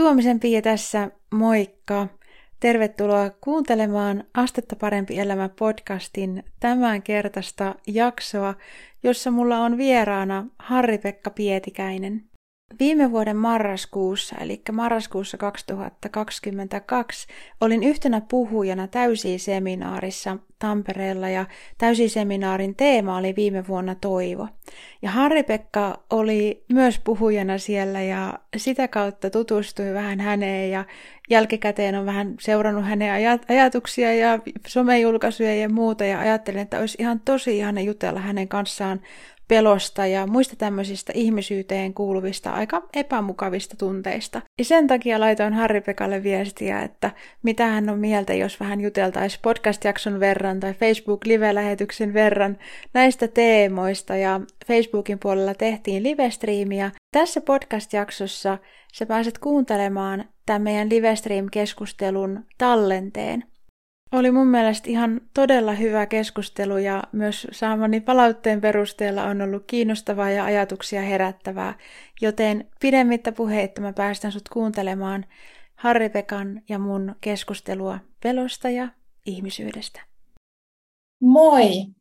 Tuomisen Pia tässä, moikka! Tervetuloa kuuntelemaan Astetta parempi elämä podcastin tämän kertaista jaksoa, jossa mulla on vieraana Harri-Pekka Pietikäinen. Viime vuoden marraskuussa, eli marraskuussa 2022, olin yhtenä puhujana täysiseminaarissa Tampereella ja täysiseminaarin teema oli viime vuonna toivo. Ja Harri-Pekka oli myös puhujana siellä ja sitä kautta tutustui vähän häneen ja jälkikäteen on vähän seurannut hänen ajatuksia ja somejulkaisuja ja muuta ja ajattelin, että olisi ihan tosi ihana jutella hänen kanssaan pelosta ja muista tämmöisistä ihmisyyteen kuuluvista aika epämukavista tunteista. Ja sen takia laitoin Harri Pekalle viestiä, että mitä hän on mieltä, jos vähän juteltaisiin podcast-jakson verran tai Facebook-live-lähetyksen verran näistä teemoista. Ja Facebookin puolella tehtiin live-striimiä. Tässä podcast-jaksossa sä pääset kuuntelemaan tämän meidän livestream-keskustelun tallenteen. Oli mun mielestä ihan todella hyvä keskustelu ja myös saamani palautteen perusteella on ollut kiinnostavaa ja ajatuksia herättävää, joten pidemmittä puheitta mä päästän sut kuuntelemaan Harri-Pekan ja mun keskustelua pelosta ja ihmisyydestä. Moi!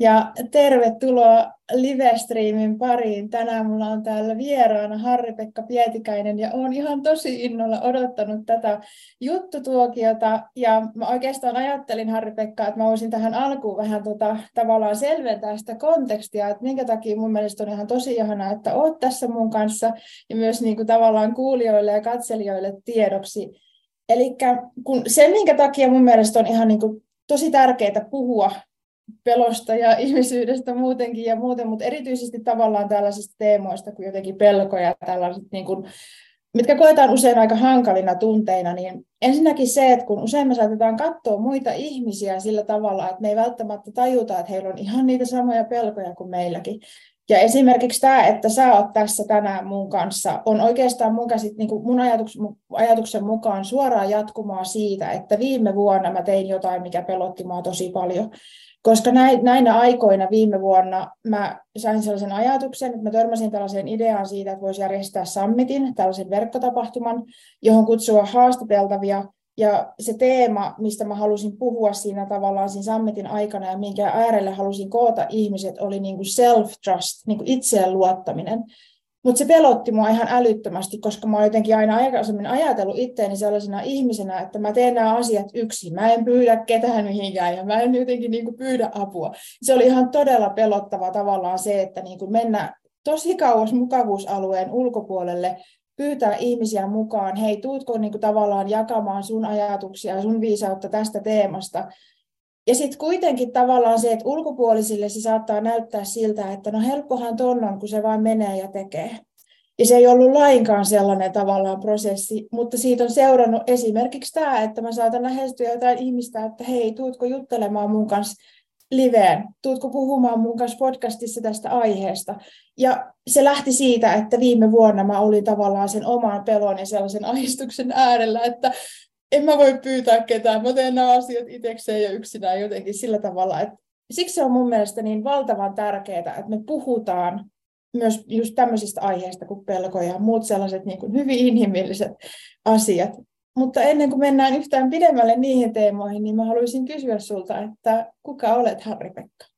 Ja tervetuloa livestreamin pariin. Tänään mulla on täällä vieraana Harri-Pekka Pietikäinen ja olen ihan tosi innolla odottanut tätä juttutuokiota. Ja mä oikeastaan ajattelin Harri-Pekka, että mä voisin tähän alkuun vähän tota, tavallaan selventää sitä kontekstia, että minkä takia mun mielestä on ihan tosi ihana, että oot tässä mun kanssa ja myös niin kuin tavallaan kuulijoille ja katselijoille tiedoksi. Eli se, minkä takia mun mielestä on ihan niin kuin tosi tärkeää puhua pelosta ja ihmisyydestä muutenkin ja muuten, mutta erityisesti tavallaan tällaisista teemoista kuin jotenkin pelko ja tällaiset, niin kuin, mitkä koetaan usein aika hankalina tunteina, niin ensinnäkin se, että kun usein me saatetaan katsoa muita ihmisiä sillä tavalla, että me ei välttämättä tajuta, että heillä on ihan niitä samoja pelkoja kuin meilläkin. Ja esimerkiksi tämä, että sä oot tässä tänään mun kanssa, on oikeastaan mun, käsit, niin kuin mun ajatuksen mukaan suoraan jatkumaa siitä, että viime vuonna mä tein jotain, mikä pelotti mua tosi paljon. Koska näinä aikoina viime vuonna mä sain sellaisen ajatuksen, että mä törmäsin tällaiseen ideaan siitä, että voisi järjestää summitin, tällaisen verkkotapahtuman, johon kutsua haastateltavia. Ja se teema, mistä mä halusin puhua siinä tavallaan siinä summitin aikana ja minkä äärelle halusin koota ihmiset, oli niin kuin self-trust, niin kuin itseen luottaminen. Mutta se pelotti mua ihan älyttömästi, koska mä oon jotenkin aina aikaisemmin ajatellut itteeni sellaisena ihmisenä, että mä teen nämä asiat yksin. Mä en pyydä ketään mihinkään ja mä en jotenkin niin kuin pyydä apua. Se oli ihan todella pelottava tavallaan se, että niin kuin mennä tosi kauas mukavuusalueen ulkopuolelle, pyytää ihmisiä mukaan, hei, tuutko niin kuin tavallaan jakamaan sun ajatuksia ja sun viisautta tästä teemasta. Ja sitten kuitenkin tavallaan se, että ulkopuolisille se saattaa näyttää siltä, että no helppohan ton on, kun se vain menee ja tekee. Ja se ei ollut lainkaan sellainen tavallaan prosessi, mutta siitä on seurannut esimerkiksi tämä, että mä saatan lähestyä jotain ihmistä, että hei, tuutko juttelemaan mun kanssa liveen, tuutko puhumaan mun kanssa podcastissa tästä aiheesta. Ja se lähti siitä, että viime vuonna mä olin tavallaan sen oman pelon ja sellaisen ahistuksen äärellä, että en mä voi pyytää ketään, mä teen nämä asiat itsekseen ja yksinään jotenkin sillä tavalla, että siksi se on mun mielestä niin valtavan tärkeää, että me puhutaan myös just tämmöisistä aiheista kuin pelko ja muut sellaiset niin kuin hyvin inhimilliset asiat. Mutta ennen kuin mennään yhtään pidemmälle niihin teemoihin, niin mä haluaisin kysyä sulta, että kuka olet Harri-Pekka?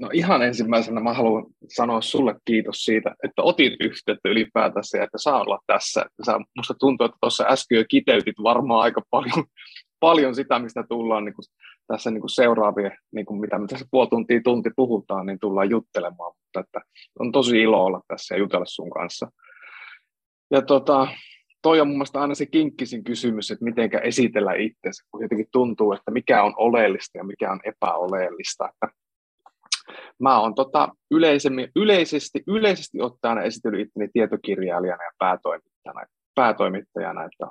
No ihan ensimmäisenä mä haluan sanoa sulle kiitos siitä, että otit yhteyttä ylipäätänsä ja että saa olla tässä. Sä, musta tuntuu, että tuossa äsken jo kiteytit varmaan aika paljon, paljon sitä, mistä tullaan niin kuin, tässä niin kuin seuraavia, niin kuin mitä me tässä puoli tuntia, tunti puhutaan, niin tullaan juttelemaan. Mutta että on tosi ilo olla tässä ja jutella sun kanssa. Ja tota, toi on mun mielestä aina se kinkkisin kysymys, että miten esitellä itsensä, kun jotenkin tuntuu, että mikä on oleellista ja mikä on epäoleellista. Että Mä oon tota yleisemmin, yleisesti, yleisesti ottaen esitellyt itteni tietokirjailijana ja päätoimittajana, päätoimittajana että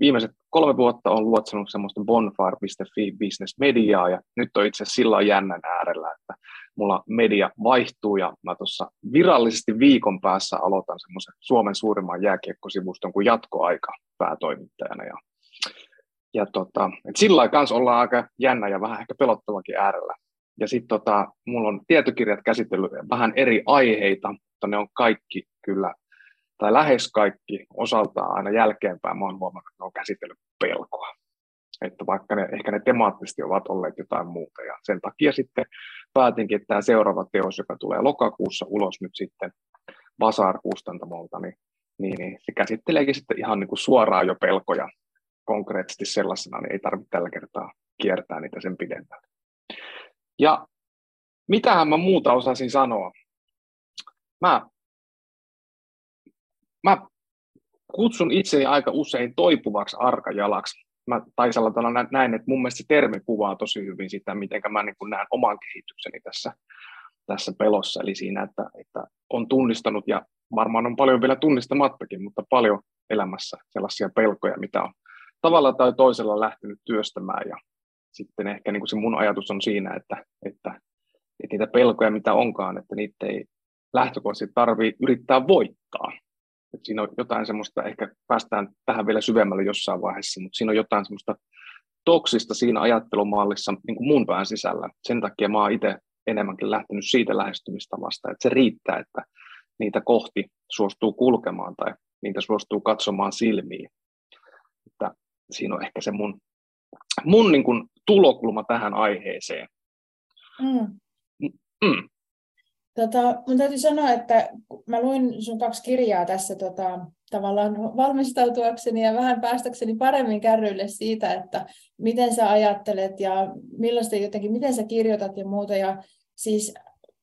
viimeiset kolme vuotta on luotsanut semmoista bonfire.fi business mediaa ja nyt on itse asiassa sillä jännän äärellä, että mulla media vaihtuu ja mä tuossa virallisesti viikon päässä aloitan semmoisen Suomen suurimman jääkiekkosivuston kuin jatkoaika päätoimittajana ja ja tota, et sillä kanssa ollaan aika jännä ja vähän ehkä pelottavakin äärellä. Ja sitten tota, mulla on tietokirjat käsitellyt vähän eri aiheita, mutta ne on kaikki kyllä tai lähes kaikki osaltaan aina jälkeenpäin mä oon huomannut, että ne on käsitellyt pelkoa. Että vaikka ne, ehkä ne temaattisesti ovat olleet jotain muuta. Ja sen takia sitten päätinkin, että tämä seuraava teos, joka tulee lokakuussa ulos nyt sitten Vasar-kustantamolta, niin, niin, niin se käsitteleekin sitten ihan niin kuin suoraan jo pelkoja konkreettisesti sellaisena, niin ei tarvitse tällä kertaa kiertää niitä sen pidemmälle. Ja mitähän mä muuta osasin sanoa? Mä, mä kutsun itseäni aika usein toipuvaksi arkajalaksi. Mä Taisalla sanoa näin, että mun mielestä se termi kuvaa tosi hyvin sitä, miten mä niin näen oman kehitykseni tässä, tässä pelossa. Eli siinä, että, että on tunnistanut ja varmaan on paljon vielä tunnistamattakin, mutta paljon elämässä sellaisia pelkoja, mitä on tavalla tai toisella lähtenyt työstämään. Ja sitten ehkä niin kuin se mun ajatus on siinä, että, että, että niitä pelkoja, mitä onkaan, että niitä ei lähtökohtaisesti tarvitse yrittää voittaa. Että siinä on jotain semmoista, ehkä päästään tähän vielä syvemmälle jossain vaiheessa, mutta siinä on jotain semmoista toksista siinä ajattelumallissa niin kuin mun pään sisällä. Sen takia mä oon itse enemmänkin lähtenyt siitä lähestymistavasta, että se riittää, että niitä kohti suostuu kulkemaan tai niitä suostuu katsomaan silmiin. Että siinä on ehkä se mun, mun niin kuin tulokulma tähän aiheeseen. Mm. Mm. Tota, mun täytyy sanoa, että mä luin sun kaksi kirjaa tässä tota, tavallaan valmistautuakseni ja vähän päästäkseni paremmin kärryille siitä, että miten sä ajattelet ja millaista jotenkin, miten sä kirjoitat ja muuta. Ja siis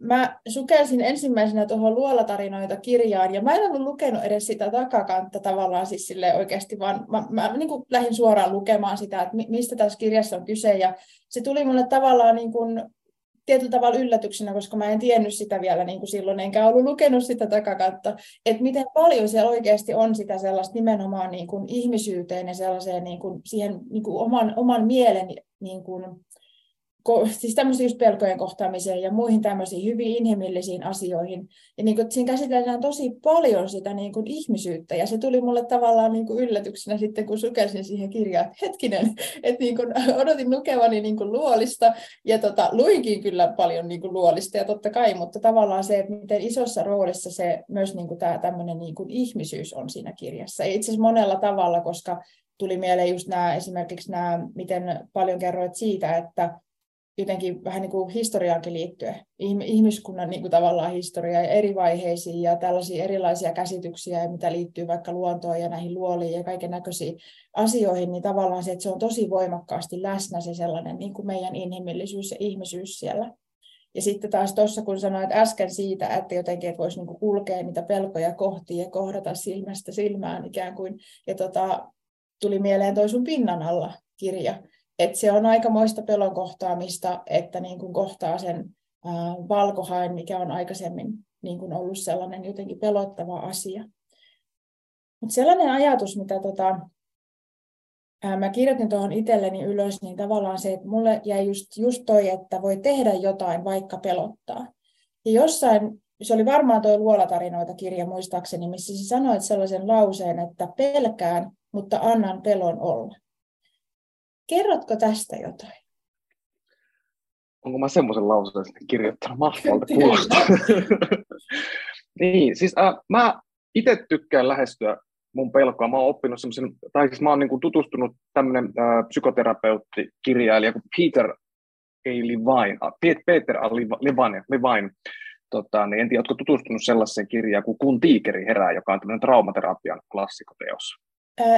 mä sukelsin ensimmäisenä tuohon luolatarinoita kirjaan, ja mä en ollut lukenut edes sitä takakantta tavallaan siis sille oikeasti, vaan mä, mä niin kuin lähdin suoraan lukemaan sitä, että mistä tässä kirjassa on kyse, ja se tuli mulle tavallaan niin kuin tietyllä tavalla yllätyksenä, koska mä en tiennyt sitä vielä niin kuin silloin, enkä ollut lukenut sitä takakatta, että miten paljon siellä oikeasti on sitä sellaista nimenomaan niin kuin ihmisyyteen ja sellaiseen niin kuin siihen niin kuin oman, oman mielen niin kuin, siis tämmöisiin just pelkojen kohtaamiseen ja muihin tämmöisiin hyvin inhimillisiin asioihin. Ja niin kuin, siinä käsitellään tosi paljon sitä niin kuin ihmisyyttä, ja se tuli mulle tavallaan niin kuin yllätyksenä sitten, kun sukelsin siihen kirjaan, että hetkinen, että niin kuin, odotin lukevani niin kuin luolista, ja tota, luinkin kyllä paljon niin kuin luolista, ja totta kai, mutta tavallaan se, että miten isossa roolissa se myös niin kuin tämä tämmöinen niin kuin ihmisyys on siinä kirjassa. Ja itse asiassa monella tavalla, koska tuli mieleen just nämä, esimerkiksi nämä, miten paljon kerroit siitä, että jotenkin vähän niin kuin historiaankin liittyen, ihmiskunnan niin kuin tavallaan historiaa ja eri vaiheisiin ja tällaisia erilaisia käsityksiä, mitä liittyy vaikka luontoon ja näihin luoliin ja kaiken näköisiin asioihin, niin tavallaan se, että se on tosi voimakkaasti läsnä se sellainen niin kuin meidän inhimillisyys ja ihmisyys siellä. Ja sitten taas tuossa, kun sanoit äsken siitä, että jotenkin että voisi niin kulkea niitä pelkoja kohti ja kohdata silmästä silmään ikään kuin, ja tota, tuli mieleen toi sun pinnan alla kirja, et se on aikamoista pelon kohtaamista, että niin kuin kohtaa sen ää, valkohain, mikä on aikaisemmin niin kuin ollut sellainen jotenkin pelottava asia. Mutta sellainen ajatus, mitä tota, ää, mä kirjoitin tuohon itselleni ylös, niin tavallaan se, että mulle jäi just, just toi, että voi tehdä jotain, vaikka pelottaa. Ja jossain, se oli varmaan tuo Luolatarinoita kirja muistaakseni, missä sä sanoit sellaisen lauseen, että pelkään, mutta annan pelon olla. Kerrotko tästä jotain? Onko mä semmoisen lauseen kirjoittanut? Mahtavalta kuulostaa. niin, siis äh, mä itse tykkään lähestyä mun pelkoa. Mä oon oppinut semmoisen, tai siis mä oon niin tutustunut tämmöinen äh, psykoterapeutti, kirjailija kuin Peter A. Levine, äh, Peter A. Levine, Levine tota, niin en tiedä, oletko tutustunut sellaiseen kirjaan kuin Kun tiikeri herää, joka on tämmöinen traumaterapian klassikoteos.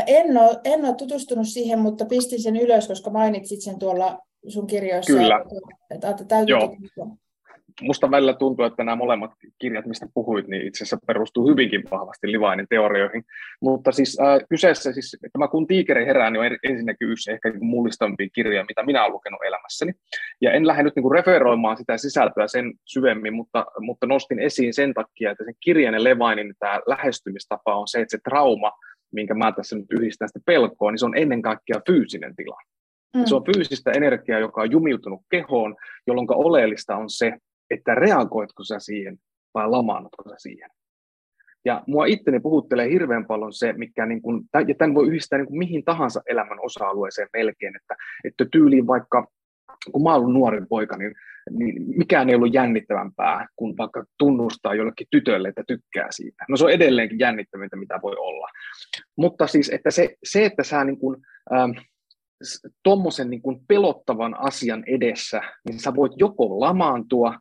En ole, en ole tutustunut siihen, mutta pistin sen ylös, koska mainitsit sen tuolla sun kirjoissa. Kyllä. Että, että täytyy Joo. Tutustua. Musta välillä tuntuu, että nämä molemmat kirjat, mistä puhuit, niin itse asiassa perustuu hyvinkin vahvasti Livainin teorioihin. Mutta siis äh, kyseessä, siis, tämä Kun tiikeri herää, niin on ensinnäkin yksi ehkä mullistavampi kirja, mitä minä olen lukenut elämässäni. Ja en lähde nyt niin kuin referoimaan sitä sisältöä sen syvemmin, mutta, mutta nostin esiin sen takia, että sen kirjan ja Levainin tämä lähestymistapa on se, että se trauma – minkä mä tässä nyt yhdistän sitä pelkoa, niin se on ennen kaikkea fyysinen tila. Mm. Se on fyysistä energiaa, joka on jumiutunut kehoon, jolloin oleellista on se, että reagoitko sä siihen vai lamaannutko sä siihen. Ja mua itteni puhuttelee hirveän paljon se, mikä niin kuin, ja tämän voi yhdistää niin kuin mihin tahansa elämän osa-alueeseen melkein, että, että tyyliin vaikka, kun mä olen nuori poika, niin niin mikään ei ollut jännittävämpää kuin vaikka tunnustaa jollekin tytölle, että tykkää siitä. No se on edelleenkin jännittävintä, mitä voi olla. Mutta siis, että se, se että sä niin kuin, ähm, tuommoisen niin pelottavan asian edessä, niin sä voit joko lamaantua,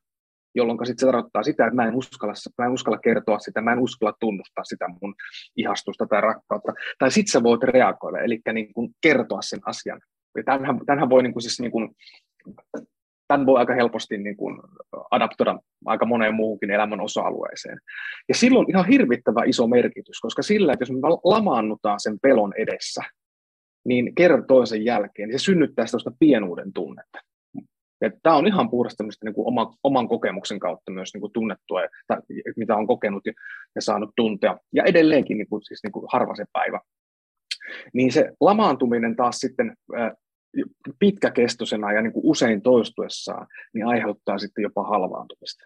jolloin sit se tarkoittaa sitä, että mä en, uskalla, mä en uskalla kertoa sitä, mä en uskalla tunnustaa sitä mun ihastusta tai rakkautta, tai sitten sä voit reagoida, eli niin kuin kertoa sen asian. Ja tämänhän, tämänhän voi niin kuin siis niin kuin, tämän voi aika helposti niin kuin adaptoida aika moneen muuhunkin elämän osa-alueeseen. Ja silloin ihan hirvittävä iso merkitys, koska sillä, että jos me lamaannutaan sen pelon edessä, niin kerran toisen jälkeen, niin se synnyttää sitä pienuuden tunnetta. Ja tämä on ihan puhdasta niin kuin oma, oman kokemuksen kautta myös niin kuin tunnettua, että, mitä on kokenut ja, ja saanut tuntea. Ja edelleenkin niin kuin, siis niin kuin harva se päivä. Niin se lamaantuminen taas sitten pitkäkestoisena ja niin kuin usein toistuessaan, niin aiheuttaa sitten jopa halvaantumista.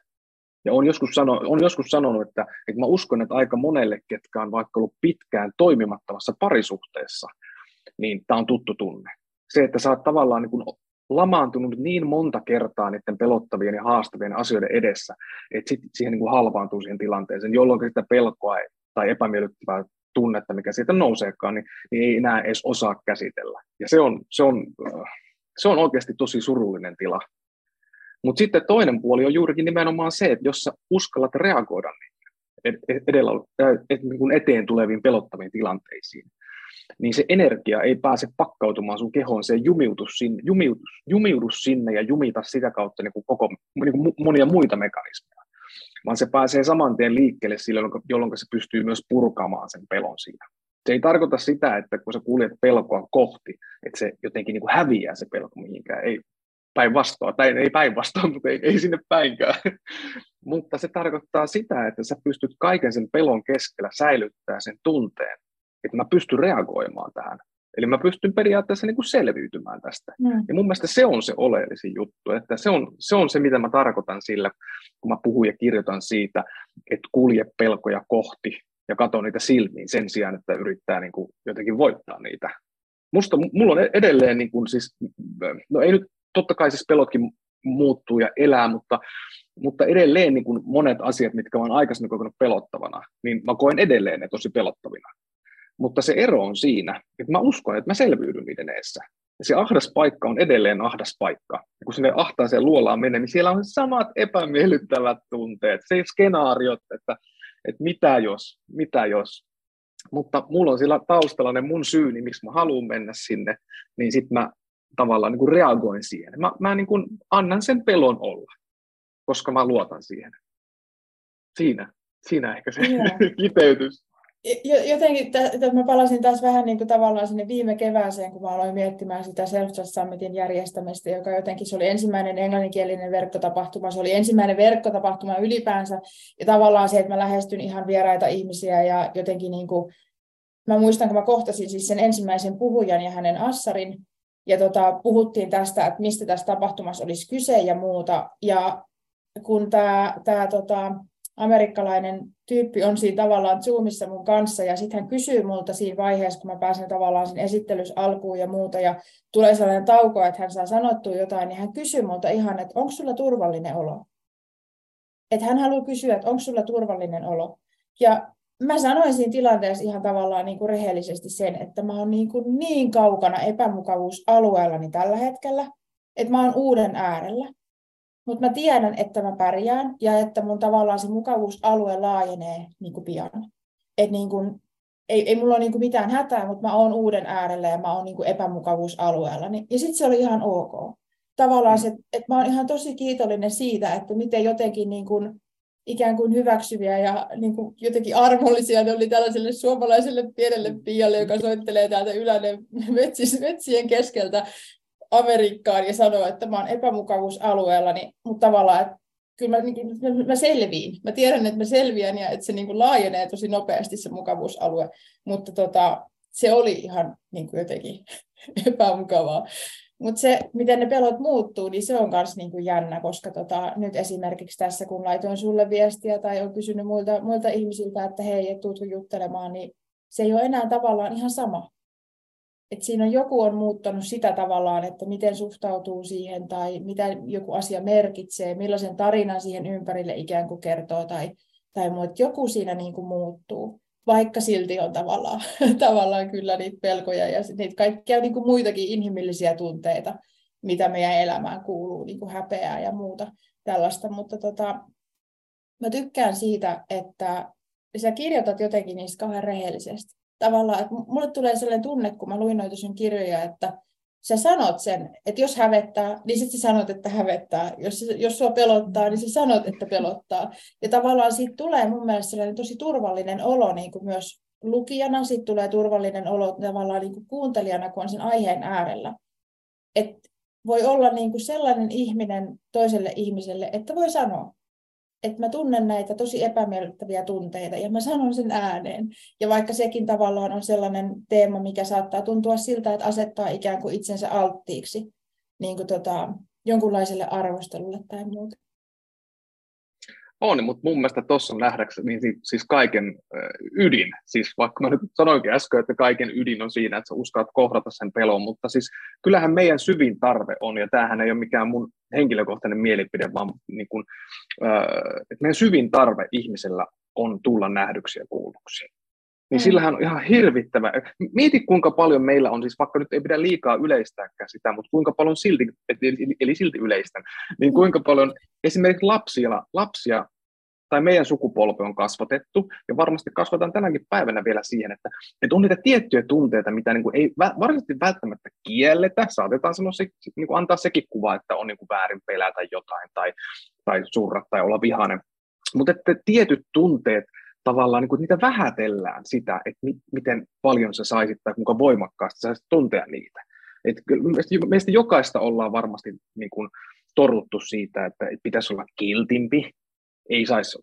Ja on joskus, sano, on joskus sanonut, että, että mä uskon, että aika monelle, ketkä on vaikka ollut pitkään toimimattomassa parisuhteessa, niin tämä on tuttu tunne. Se, että sä oot tavallaan niin kuin lamaantunut niin monta kertaa niiden pelottavien ja haastavien asioiden edessä, että sit siihen niin kuin halvaantuu siihen tilanteeseen, jolloin sitä pelkoa tai epämiellyttävää tunnetta, mikä siitä nouseekaan, niin, niin ei enää edes osaa käsitellä. Ja se on, se on, se on oikeasti tosi surullinen tila. Mutta sitten toinen puoli on juurikin nimenomaan se, että jos sä uskallat reagoida niihin edellä, et, niin eteen tuleviin pelottaviin tilanteisiin, niin se energia ei pääse pakkautumaan sun kehoon, se ei jumiudu sinne, jumiudu, jumiudu sinne ja jumita sitä kautta niin kuin koko, niin kuin monia muita mekanismeja, vaan se pääsee saman tien liikkeelle silloin, jolloin se pystyy myös purkaamaan sen pelon siinä. Se ei tarkoita sitä, että kun sä kuljet pelkoa kohti, että se jotenkin niin kuin häviää se pelko mihinkään. Ei päinvastoin, tai ei päinvastoin, mutta ei, ei sinne päinkään. mutta se tarkoittaa sitä, että sä pystyt kaiken sen pelon keskellä säilyttämään sen tunteen, että mä pystyn reagoimaan tähän. Eli mä pystyn periaatteessa niin kuin selviytymään tästä. Mm. Ja mun mielestä se on se oleellisin juttu, että se on, se on se, mitä mä tarkoitan sillä, kun mä puhun ja kirjoitan siitä, että kulje pelkoja kohti ja katso niitä silmiin sen sijaan, että yrittää niin kuin jotenkin voittaa niitä. Musta, mulla on edelleen, niin kuin siis, no ei nyt, totta kai siis pelotkin muuttuu ja elää, mutta, mutta edelleen niin kuin monet asiat, mitkä mä oon aikaisemmin kokenut pelottavana, niin mä koen edelleen ne tosi pelottavina. Mutta se ero on siinä, että mä uskon, että mä selviydyn niiden eessä. Ja se ahdas paikka on edelleen ahdas paikka. Ja kun sinne ahtaaseen luolaan menee, niin siellä on samat epämiellyttävät tunteet, se skenaariot, että, että mitä jos, mitä jos. Mutta mulla on sillä taustalla ne mun syyni, miksi mä haluan mennä sinne, niin sitten mä tavallaan niin kuin reagoin siihen. Mä, mä niin kuin annan sen pelon olla, koska mä luotan siihen. Siinä, siinä ehkä se yeah. kiteytys jotenkin että mä palasin taas vähän niin kuin tavallaan sinne viime kevääseen, kun mä aloin miettimään sitä Self Summitin järjestämistä, joka jotenkin se oli ensimmäinen englanninkielinen verkkotapahtuma, se oli ensimmäinen verkkotapahtuma ylipäänsä, ja tavallaan se, että mä lähestyn ihan vieraita ihmisiä, ja jotenkin niin kuin, mä muistan, kun mä kohtasin siis sen ensimmäisen puhujan ja hänen assarin, ja tota, puhuttiin tästä, että mistä tässä tapahtumassa olisi kyse ja muuta, ja kun tämä, tämä tota, amerikkalainen tyyppi on siinä tavallaan Zoomissa mun kanssa ja sitten hän kysyy multa siinä vaiheessa, kun mä pääsen tavallaan sen esittelys alkuun ja muuta ja tulee sellainen tauko, että hän saa sanottua jotain, niin hän kysyy multa ihan, että onko sulla turvallinen olo? Että hän haluaa kysyä, että onko sulla turvallinen olo? Ja mä sanoin siinä tilanteessa ihan tavallaan niin kuin rehellisesti sen, että mä oon niin, kuin niin kaukana epämukavuusalueellani tällä hetkellä, että mä oon uuden äärellä. Mutta mä tiedän, että mä pärjään ja että mun tavallaan se mukavuusalue laajenee niin kuin pian. Et niin kuin, ei, ei mulla ole niin kuin mitään hätää, mutta mä oon uuden äärellä ja mä oon niin kuin epämukavuusalueella. Ja sitten se oli ihan ok. Tavallaan se, että mä oon ihan tosi kiitollinen siitä, että miten jotenkin niin kuin, ikään kuin hyväksyviä ja niin kuin jotenkin armollisia ne oli tällaiselle suomalaiselle pienelle pialle, joka soittelee täältä Ylänen metsien keskeltä Amerikkaan ja sanoa, että mä oon epämukavuusalueella, niin, mutta tavallaan, että kyllä mä, niin mä, mä selviin. Mä tiedän, että mä selviän ja että se niin kuin laajenee tosi nopeasti se mukavuusalue, mutta tota, se oli ihan niin kuin jotenkin epämukavaa. Mutta se, miten ne pelot muuttuu, niin se on myös niinku jännä, koska tota, nyt esimerkiksi tässä, kun laitoin sulle viestiä tai on kysynyt muilta, muilta ihmisiltä, että hei, et tuutko juttelemaan, niin se ei ole enää tavallaan ihan sama että siinä on joku on muuttanut sitä tavallaan, että miten suhtautuu siihen tai mitä joku asia merkitsee, millaisen tarinan siihen ympärille ikään kuin kertoo tai, tai muu, että joku siinä niin kuin muuttuu, vaikka silti on tavallaan, tavallaan kyllä niitä pelkoja ja niitä kaikkia niin kuin muitakin inhimillisiä tunteita, mitä meidän elämään kuuluu, niin kuin häpeää ja muuta tällaista, mutta tota, mä tykkään siitä, että sä kirjoitat jotenkin niistä kauhean rehellisesti tavallaan, että mulle tulee sellainen tunne, kun mä luin noita sun kirjoja, että sä sanot sen, että jos hävettää, niin sitten sä sanot, että hävettää. Jos, jos sua pelottaa, niin sä sanot, että pelottaa. Ja tavallaan siitä tulee mun mielestä sellainen tosi turvallinen olo niin kuin myös lukijana, siitä tulee turvallinen olo tavallaan niin kuin kuuntelijana, kun on sen aiheen äärellä. Et voi olla niin kuin sellainen ihminen toiselle ihmiselle, että voi sanoa, että mä tunnen näitä tosi epämiellyttäviä tunteita ja mä sanon sen ääneen. Ja vaikka sekin tavallaan on sellainen teema, mikä saattaa tuntua siltä, että asettaa ikään kuin itsensä alttiiksi niin kuin tota, jonkunlaiselle arvostelulle tai muuta. On, mutta mun mielestä tuossa on nähdäkseni niin siis kaiken ydin. Siis vaikka mä nyt sanoinkin äsken, että kaiken ydin on siinä, että sä uskallat kohdata sen pelon, mutta siis kyllähän meidän syvin tarve on, ja tämähän ei ole mikään mun henkilökohtainen mielipide, vaan niin kun, että meidän syvin tarve ihmisellä on tulla nähdyksi ja kuulluksi. Niin mm. sillähän on ihan hirvittävä. Mieti kuinka paljon meillä on, siis vaikka nyt ei pidä liikaa yleistääkään sitä, mutta kuinka paljon silti, eli, eli silti yleistän, niin kuinka paljon esimerkiksi lapsia, lapsia tai meidän sukupolvi on kasvatettu, ja varmasti kasvataan tänäkin päivänä vielä siihen, että, että on niitä tiettyjä tunteita, mitä niin kuin ei varsinaisesti välttämättä kielletä, saatetaan sanoa se, niin kuin antaa sekin kuva, että on niin kuin väärin pelätä jotain, tai, tai surra, tai olla vihainen, mutta että tietyt tunteet, tavallaan niin kuin, niitä vähätellään sitä, että mi- miten paljon sä saisit tai kuinka voimakkaasti saisit tuntea niitä. Et meistä jokaista ollaan varmasti niin kuin, toruttu siitä, että, pitäisi olla kiltimpi, ei saisi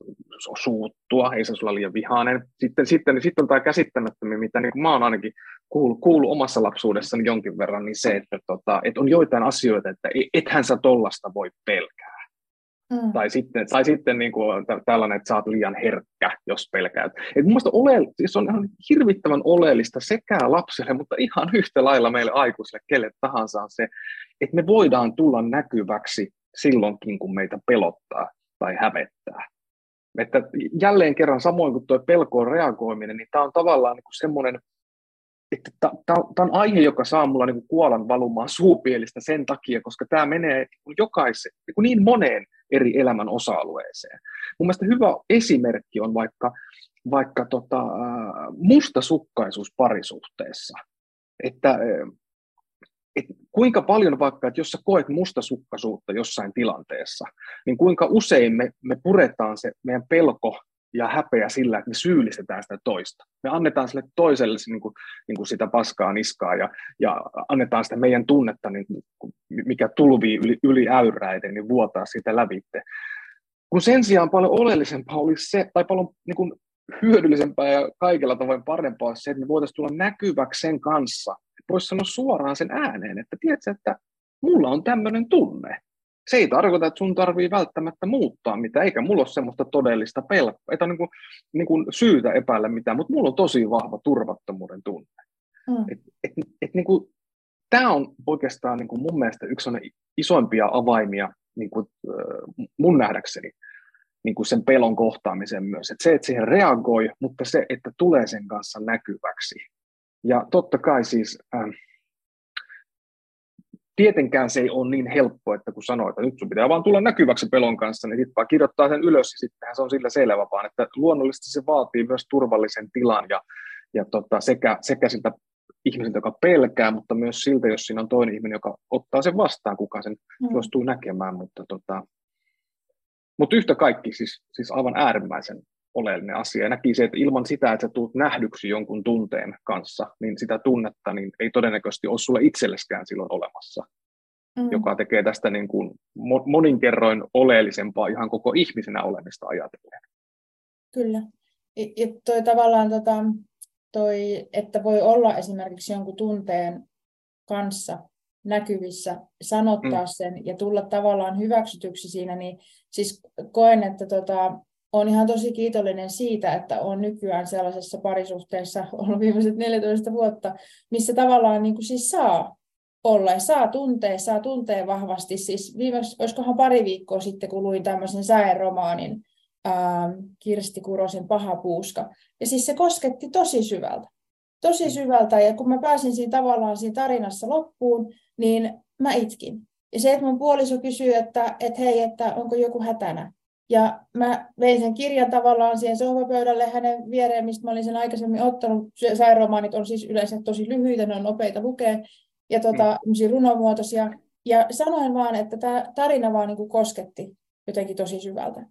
suuttua, ei saisi olla liian vihainen. Sitten, sitten, niin sitten on tämä käsittämättömiä, mitä niin mä oon ainakin kuullut, kuullut omassa lapsuudessani jonkin verran, niin se, että, tota, että on joitain asioita, että ethän sä tollasta voi pelkää. Mm. Tai sitten, tai sitten niin kuin tällainen, että sä oot liian herkkä, jos pelkäät. Et mun mielestä ole, siis on ihan hirvittävän oleellista sekä lapselle, mutta ihan yhtä lailla meille aikuisille, kelle tahansa on se, että me voidaan tulla näkyväksi silloinkin, kun meitä pelottaa tai hävettää. Että jälleen kerran samoin kuin tuo pelkoon reagoiminen, niin tämä on tavallaan niin semmoinen, että tämä on aihe, joka saa mulla niin kuolan valumaan suupielistä sen takia, koska tämä menee jokaisen, niin, niin moneen eri elämän osa-alueeseen. Mun mielestä hyvä esimerkki on vaikka, vaikka tota, mustasukkaisuus parisuhteessa. Että että kuinka paljon vaikka, että jos sä koet mustasukkaisuutta jossain tilanteessa, niin kuinka usein me, me puretaan se meidän pelko ja häpeä sillä, että me syyllistetään sitä toista. Me annetaan sille toiselle niin kuin, niin kuin sitä paskaa niskaa ja, ja annetaan sitä meidän tunnetta, niin kuin, mikä tulvii yli, yli äyräiden, niin vuotaa sitä lävitte. Kun sen sijaan paljon oleellisempaa olisi se, tai paljon niin kuin, hyödyllisempää ja kaikilla tavoin parempaa olisi se, että me voitaisiin tulla näkyväksi sen kanssa, voisi sanoa suoraan sen ääneen, että tiedätkö, että mulla on tämmöinen tunne. Se ei tarkoita, että sun tarvii välttämättä muuttaa mitä, eikä mulla ole semmoista todellista pelkoa, ole niin kuin, niin kuin syytä epäillä mitään, mutta mulla on tosi vahva turvattomuuden tunne. Mm. Et, et, et, niin kuin, tämä on oikeastaan niin kuin mun mielestä yksi isoimpia avaimia niin kuin, mun nähdäkseni niin kuin sen pelon kohtaamiseen myös. Et se, että siihen reagoi, mutta se, että tulee sen kanssa näkyväksi. Ja totta kai siis, äh, tietenkään se ei ole niin helppo, että kun sanoo, että nyt sun pitää vaan tulla näkyväksi pelon kanssa, niin sitten vaan kirjoittaa sen ylös ja sittenhän se on sillä selvä vaan, että luonnollisesti se vaatii myös turvallisen tilan ja, ja tota, sekä, sekä siltä ihmiseltä, joka pelkää, mutta myös siltä, jos siinä on toinen ihminen, joka ottaa sen vastaan, kuka sen mm. suostuu näkemään, mutta, tota, mutta yhtä kaikki siis, siis aivan äärimmäisen oleellinen asia. Ja näki se, että ilman sitä, että sä tulet nähdyksi jonkun tunteen kanssa, niin sitä tunnetta niin ei todennäköisesti ole sulle itselleskään silloin olemassa, mm. joka tekee tästä niin kuin monin kerroin oleellisempaa ihan koko ihmisenä olemista ajatellen. Kyllä. Ja toi tavallaan tota, toi, että voi olla esimerkiksi jonkun tunteen kanssa näkyvissä, sanottaa mm. sen ja tulla tavallaan hyväksytyksi siinä, niin siis koen, että tota, olen ihan tosi kiitollinen siitä, että olen nykyään sellaisessa parisuhteessa ollut viimeiset 14 vuotta, missä tavallaan niin kuin siis saa olla ja saa tuntea, saa tuntea vahvasti. Siis viimeksi, olisikohan pari viikkoa sitten, kun luin tämmöisen säeromaanin ää, Kirsti Kurosen Paha puuska. Ja siis se kosketti tosi syvältä. Tosi mm. syvältä. Ja kun mä pääsin siinä tavallaan siinä tarinassa loppuun, niin mä itkin. Ja se, että mun puoliso kysyy, että, että hei, että onko joku hätänä, ja mä vein sen kirjan tavallaan siihen sohvapöydälle hänen viereen, mistä mä olin sen aikaisemmin ottanut. Säiromaanit on siis yleensä tosi lyhyitä, ne on nopeita lukea ja tota, mm. runomuotoisia. Ja sanoin vaan, että tämä tarina vaan niin kuin kosketti jotenkin tosi syvältä.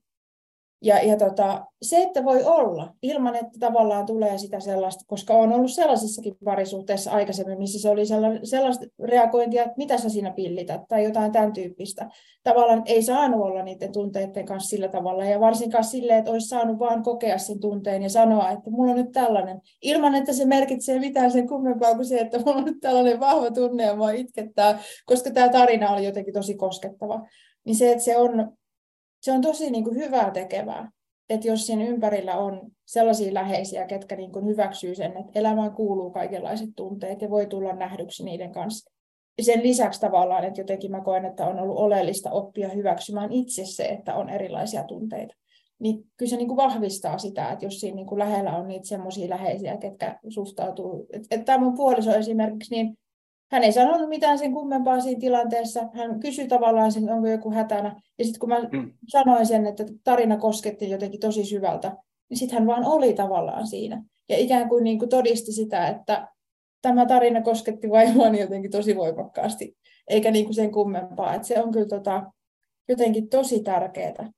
Ja, ja tota, se, että voi olla ilman, että tavallaan tulee sitä sellaista, koska on ollut sellaisissakin parisuhteissa aikaisemmin, missä se oli sellaista reagointia, että mitä sä siinä pillität tai jotain tämän tyyppistä. Tavallaan ei saanut olla niiden tunteiden kanssa sillä tavalla ja varsinkaan silleen, että olisi saanut vaan kokea sen tunteen ja sanoa, että mulla on nyt tällainen, ilman että se merkitsee mitään sen kummempaa kuin se, että mulla on nyt tällainen vahva tunne ja mua itkettää, koska tämä tarina oli jotenkin tosi koskettava. Niin se, että se on se on tosi niin kuin hyvää tekevää. Että jos siinä ympärillä on sellaisia läheisiä, ketkä niin kuin hyväksyy sen, että elämään kuuluu kaikenlaiset tunteet ja voi tulla nähdyksi niiden kanssa. Sen lisäksi tavallaan, että jotenkin mä koen, että on ollut oleellista oppia hyväksymään itse se, että on erilaisia tunteita. Niin kyllä se niin kuin vahvistaa sitä, että jos siinä niin kuin lähellä on niitä semmoisia läheisiä, ketkä suhtautuu. Että tämä mun puoliso esimerkiksi, niin hän ei sanonut mitään sen kummempaa siinä tilanteessa. Hän kysyi tavallaan sen, onko joku hätänä. Ja sitten kun mä mm. sanoin sen, että tarina kosketti jotenkin tosi syvältä, niin sitten hän vaan oli tavallaan siinä. Ja ikään kuin, niin kuin todisti sitä, että tämä tarina kosketti vaimoani jotenkin tosi voimakkaasti, eikä niin kuin sen kummempaa. Että se on kyllä tota, jotenkin tosi tärkeää.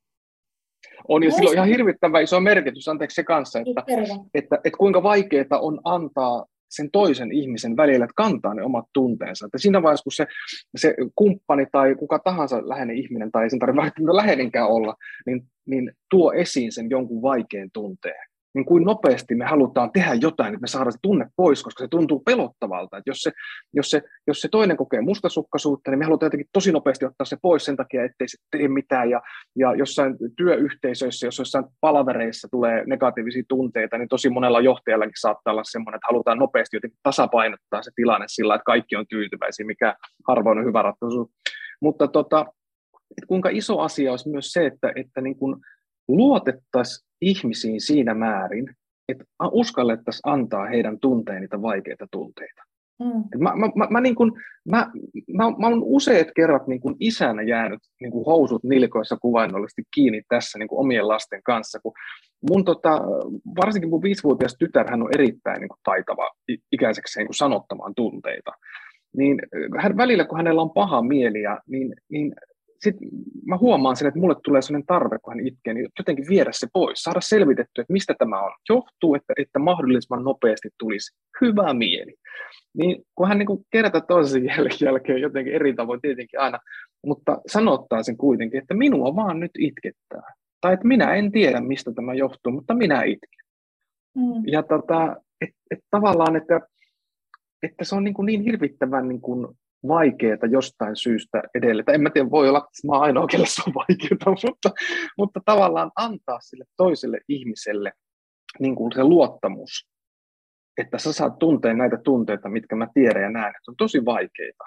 On ja sillä on ihan hirvittävä iso merkitys, anteeksi se kanssa, että, että, että, että kuinka vaikeaa on antaa sen toisen ihmisen välillä, että kantaa ne omat tunteensa. Että siinä vaiheessa, kun se, se kumppani tai kuka tahansa läheinen ihminen, tai ei sen tarvitse välttämättä läheinenkään olla, niin, niin tuo esiin sen jonkun vaikean tunteen, niin kuin nopeasti me halutaan tehdä jotain, että me saadaan se tunne pois, koska se tuntuu pelottavalta. Että jos, se, jos, se, jos se toinen kokee mustasukkaisuutta, niin me halutaan jotenkin tosi nopeasti ottaa se pois sen takia, ettei se tee mitään. Ja, ja jossain työyhteisöissä, jos jossain palavereissa tulee negatiivisia tunteita, niin tosi monella johtajallakin saattaa olla semmoinen, että halutaan nopeasti jotenkin tasapainottaa se tilanne sillä, että kaikki on tyytyväisiä, mikä harvoin on hyvä ratkaisu. Mutta tota, kuinka iso asia olisi myös se, että, että niin kuin luotettaisiin ihmisiin siinä määrin, että uskallettaisiin antaa heidän tunteen niitä vaikeita tunteita. Mm. Mä, mä, mä, mä, niin kun, mä, mä, mä olen useat kerrat niin kun isänä jäänyt niin kun housut nilkoissa kuvainnollisesti kiinni tässä niin kun omien lasten kanssa, kun mun tota, varsinkin mun viisivuotias tytär, hän on erittäin niin kun, taitava ikäiseksi niin sanottamaan tunteita. Niin hän, välillä, kun hänellä on paha mieli, ja, niin, niin sitten mä huomaan sen, että mulle tulee sellainen tarve, kun hän itkee, niin jotenkin viedä se pois, saada selvitettyä, että mistä tämä on. Johtuu, että, että mahdollisimman nopeasti tulisi hyvä mieli. Niin kun hän niin kerätä toisen jälkeen jotenkin eri tavoin tietenkin aina, mutta sanottaa sen kuitenkin, että minua vaan nyt itkettää. Tai että minä en tiedä, mistä tämä johtuu, mutta minä itken. Mm. Ja tota, et, et tavallaan, että, että se on niin, kuin niin hirvittävän niin kuin vaikeaa jostain syystä edelle. En mä tiedä, voi olla, että mä ainoa, kelle se on vaikeaa, mutta, mutta tavallaan antaa sille toiselle ihmiselle niin kuin se luottamus, että sä saat tuntea näitä tunteita, mitkä mä tiedän ja näen, että on tosi vaikeita.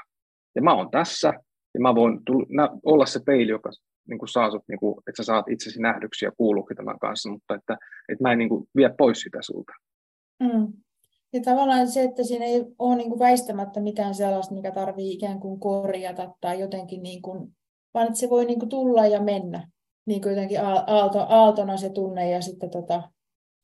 Ja mä oon tässä, ja mä voin tulla, olla se peili, joka niin kuin saa sut, niin kuin, että sä saat itsesi nähdyksi ja kuuluukin tämän kanssa, mutta että, että mä en niin kuin, vie pois sitä sulta. Mm. Ja tavallaan se, että siinä ei ole niin kuin väistämättä mitään sellaista, mikä tarvii ikään kuin korjata tai jotenkin, niin kuin, vaan että se voi niin kuin tulla ja mennä. Niin kuin jotenkin aalto, aaltona se tunne ja sitten tota,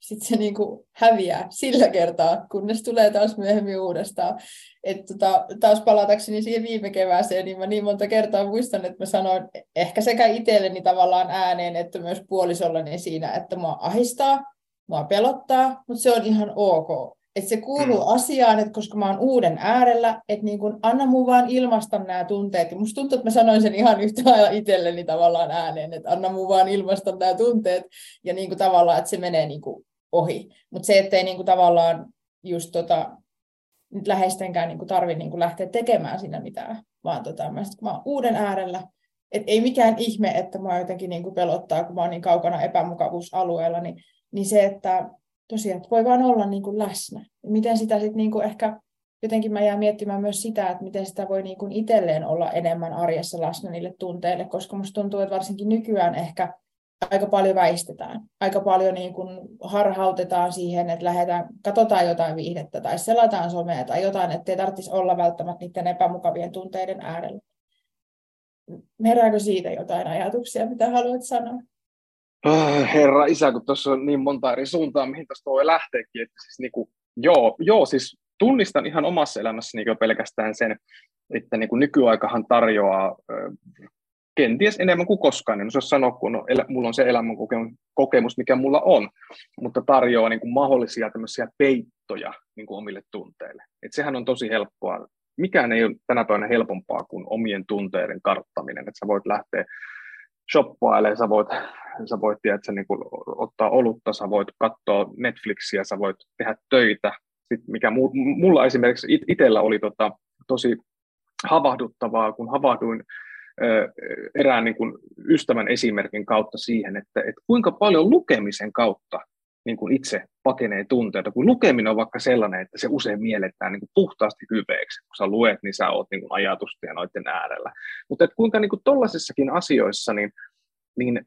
sit se niin kuin häviää sillä kertaa, kunnes tulee taas myöhemmin uudestaan. Et tota, taas palatakseni siihen viime kevääseen, niin mä niin monta kertaa muistan, että mä sanoin ehkä sekä itselleni tavallaan ääneen, että myös puolisolleni siinä, että mua ahistaa, mua pelottaa, mutta se on ihan ok että se kuuluu mm. asiaan, että koska mä oon uuden äärellä, että niin kun anna mun vaan ilmaista nämä tunteet. Ja musta tuntuu, että mä sanoin sen ihan yhtä lailla itselleni tavallaan ääneen, että anna mun vaan ilmaista nämä tunteet. Ja niin kuin tavallaan, että se menee niin kuin ohi. Mutta se, ettei niin kuin tavallaan just tota, nyt läheistenkään niin tarvitse niin lähteä tekemään siinä mitään, vaan tota, mä, sit, kun mä oon uuden äärellä, Et ei mikään ihme, että mä jotenkin niin kuin pelottaa, kun mä oon niin kaukana epämukavuusalueella, niin, niin se, että tosiaan voi vaan olla niin kuin läsnä. Miten sitä sitten niin kuin ehkä, jotenkin mä jään miettimään myös sitä, että miten sitä voi niin kuin itselleen olla enemmän arjessa läsnä niille tunteille, koska musta tuntuu, että varsinkin nykyään ehkä aika paljon väistetään. Aika paljon niin kuin harhautetaan siihen, että lähdetään, katsotaan jotain viihdettä tai selataan somea tai jotain, että ei tarvitsisi olla välttämättä niiden epämukavien tunteiden äärellä. Herääkö siitä jotain ajatuksia, mitä haluat sanoa? Äh, herra isä, kun tuossa on niin monta eri suuntaa, mihin tuosta voi lähteäkin. Että siis niin kuin, joo, joo, siis tunnistan ihan omassa elämässäni niin pelkästään sen, että niin kuin nykyaikahan tarjoaa kenties enemmän kuin koskaan, en osaa sanoa, kun on, mulla on se elämän kokemus, mikä mulla on, mutta tarjoaa niin kuin mahdollisia tämmöisiä peittoja niin kuin omille tunteille. Et sehän on tosi helppoa. Mikään ei ole tänä päivänä helpompaa kuin omien tunteiden karttaminen, että sä voit lähteä shoppailemaan, sä voit, sä voit tiedätkö, niin kuin ottaa olutta, sä voit katsoa Netflixiä, sä voit tehdä töitä. Sitten mikä mulla esimerkiksi itsellä oli tota, tosi havahduttavaa, kun havahduin erään niin kuin ystävän esimerkin kautta siihen, että, että kuinka paljon lukemisen kautta niin kuin itse pakenee tunteita, kun lukeminen on vaikka sellainen, että se usein mielletään niin kuin puhtaasti hyveeksi. Kun sä luet, niin sä oot niin kuin ajatusten ja noiden äärellä. Mutta että kuinka niin tollaisissakin asioissa, niin, niin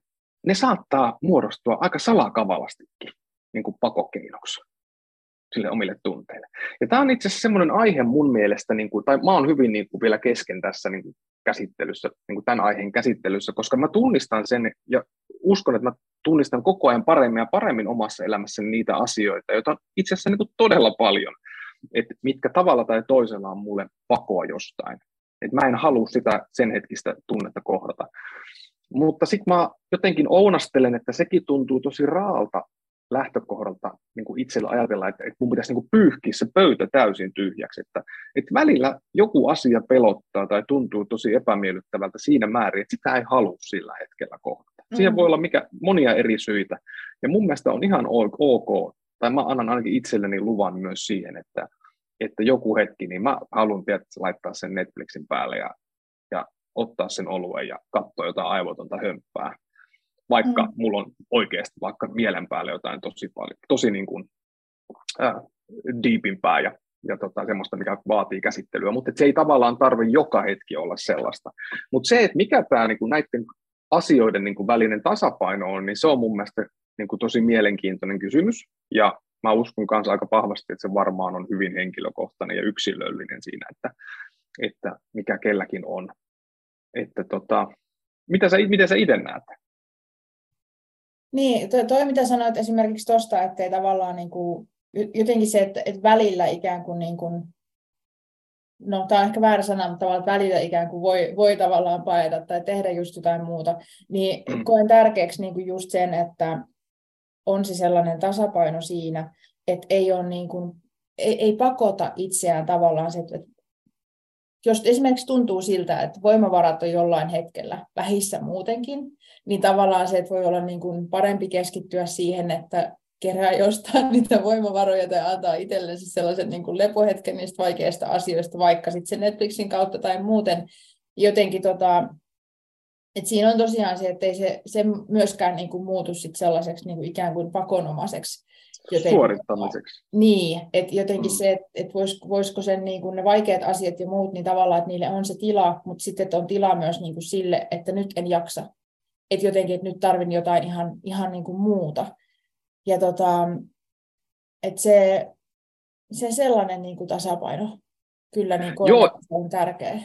ne saattaa muodostua aika salakavalastikin niin kuin pakokeinoksi sille omille tunteille. Ja tämä on itse asiassa semmoinen aihe mun mielestä, niin kuin, tai mä oon hyvin niin kuin vielä kesken tässä niin kuin käsittelyssä, niin kuin tämän aiheen käsittelyssä, koska mä tunnistan sen ja uskon, että mä tunnistan koko ajan paremmin ja paremmin omassa elämässäni niitä asioita, joita on itse asiassa niin kuin todella paljon, että mitkä tavalla tai toisella on mulle pakoa jostain. Että mä en halua sitä sen hetkistä tunnetta kohdata. Mutta sitten mä jotenkin ounastelen, että sekin tuntuu tosi raalta lähtökohdalta niin kuin itsellä ajatella, että, että mun pitäisi niin kuin pyyhkiä se pöytä täysin tyhjäksi. Että, että välillä joku asia pelottaa tai tuntuu tosi epämiellyttävältä siinä määrin, että sitä ei halua sillä hetkellä kohdata. Mm. Siihen voi olla mikä, monia eri syitä. Ja mun mielestä on ihan ok, tai mä annan ainakin itselleni luvan myös siihen, että, että joku hetki, niin mä haluan tietysti laittaa sen Netflixin päälle ja, ja ottaa sen oluen ja katsoa jotain aivotonta hömppää vaikka mm. mulla on oikeasti vaikka mielen päälle jotain tosi paljon, tosi niin kuin, äh, deepimpää ja, ja tota, semmoista, mikä vaatii käsittelyä, mutta se ei tavallaan tarvi joka hetki olla sellaista. Mutta se, että mikä tämä niin näiden asioiden niin kuin välinen tasapaino on, niin se on mun mielestä niin kuin tosi mielenkiintoinen kysymys, ja mä uskon kanssa aika vahvasti, että se varmaan on hyvin henkilökohtainen ja yksilöllinen siinä, että, että mikä kelläkin on. Että tota, mitä sä, miten sä itse näet? Niin, toi, toi mitä sanoit esimerkiksi tuosta, että tavallaan niin kuin, jotenkin se, että, että välillä ikään kuin, niin kuin no tämä on ehkä väärä sana, mutta tavallaan välillä ikään kuin voi, voi tavallaan paeta tai tehdä just jotain muuta, niin mm. koen tärkeäksi niin kuin just sen, että on se sellainen tasapaino siinä, että ei, ole niin kuin, ei, ei pakota itseään tavallaan se, että jos esimerkiksi tuntuu siltä, että voimavarat on jollain hetkellä vähissä muutenkin, niin tavallaan se, että voi olla niin kuin parempi keskittyä siihen, että kerää jostain niitä voimavaroja tai antaa itsellensä sellaisen niin kuin lepohetken niistä vaikeista asioista, vaikka sitten sen Netflixin kautta tai muuten. Jotenkin tota, et siinä on tosiaan se, että ei se, se myöskään niin kuin muutu sit sellaiseksi niin kuin ikään kuin pakonomaiseksi jotenkin, suorittamiseksi. Niin, että jotenkin mm. se, että et vois, voisiko sen niin kuin ne vaikeat asiat ja muut, niin tavallaan, että niille on se tila, mutta sitten että on tila myös niin kuin sille, että nyt en jaksa. Että jotenkin, että nyt tarvin jotain ihan, ihan niin kuin muuta. Ja tota, että se, se sellainen niin kuin tasapaino kyllä niin kuin Joo. on tärkeä.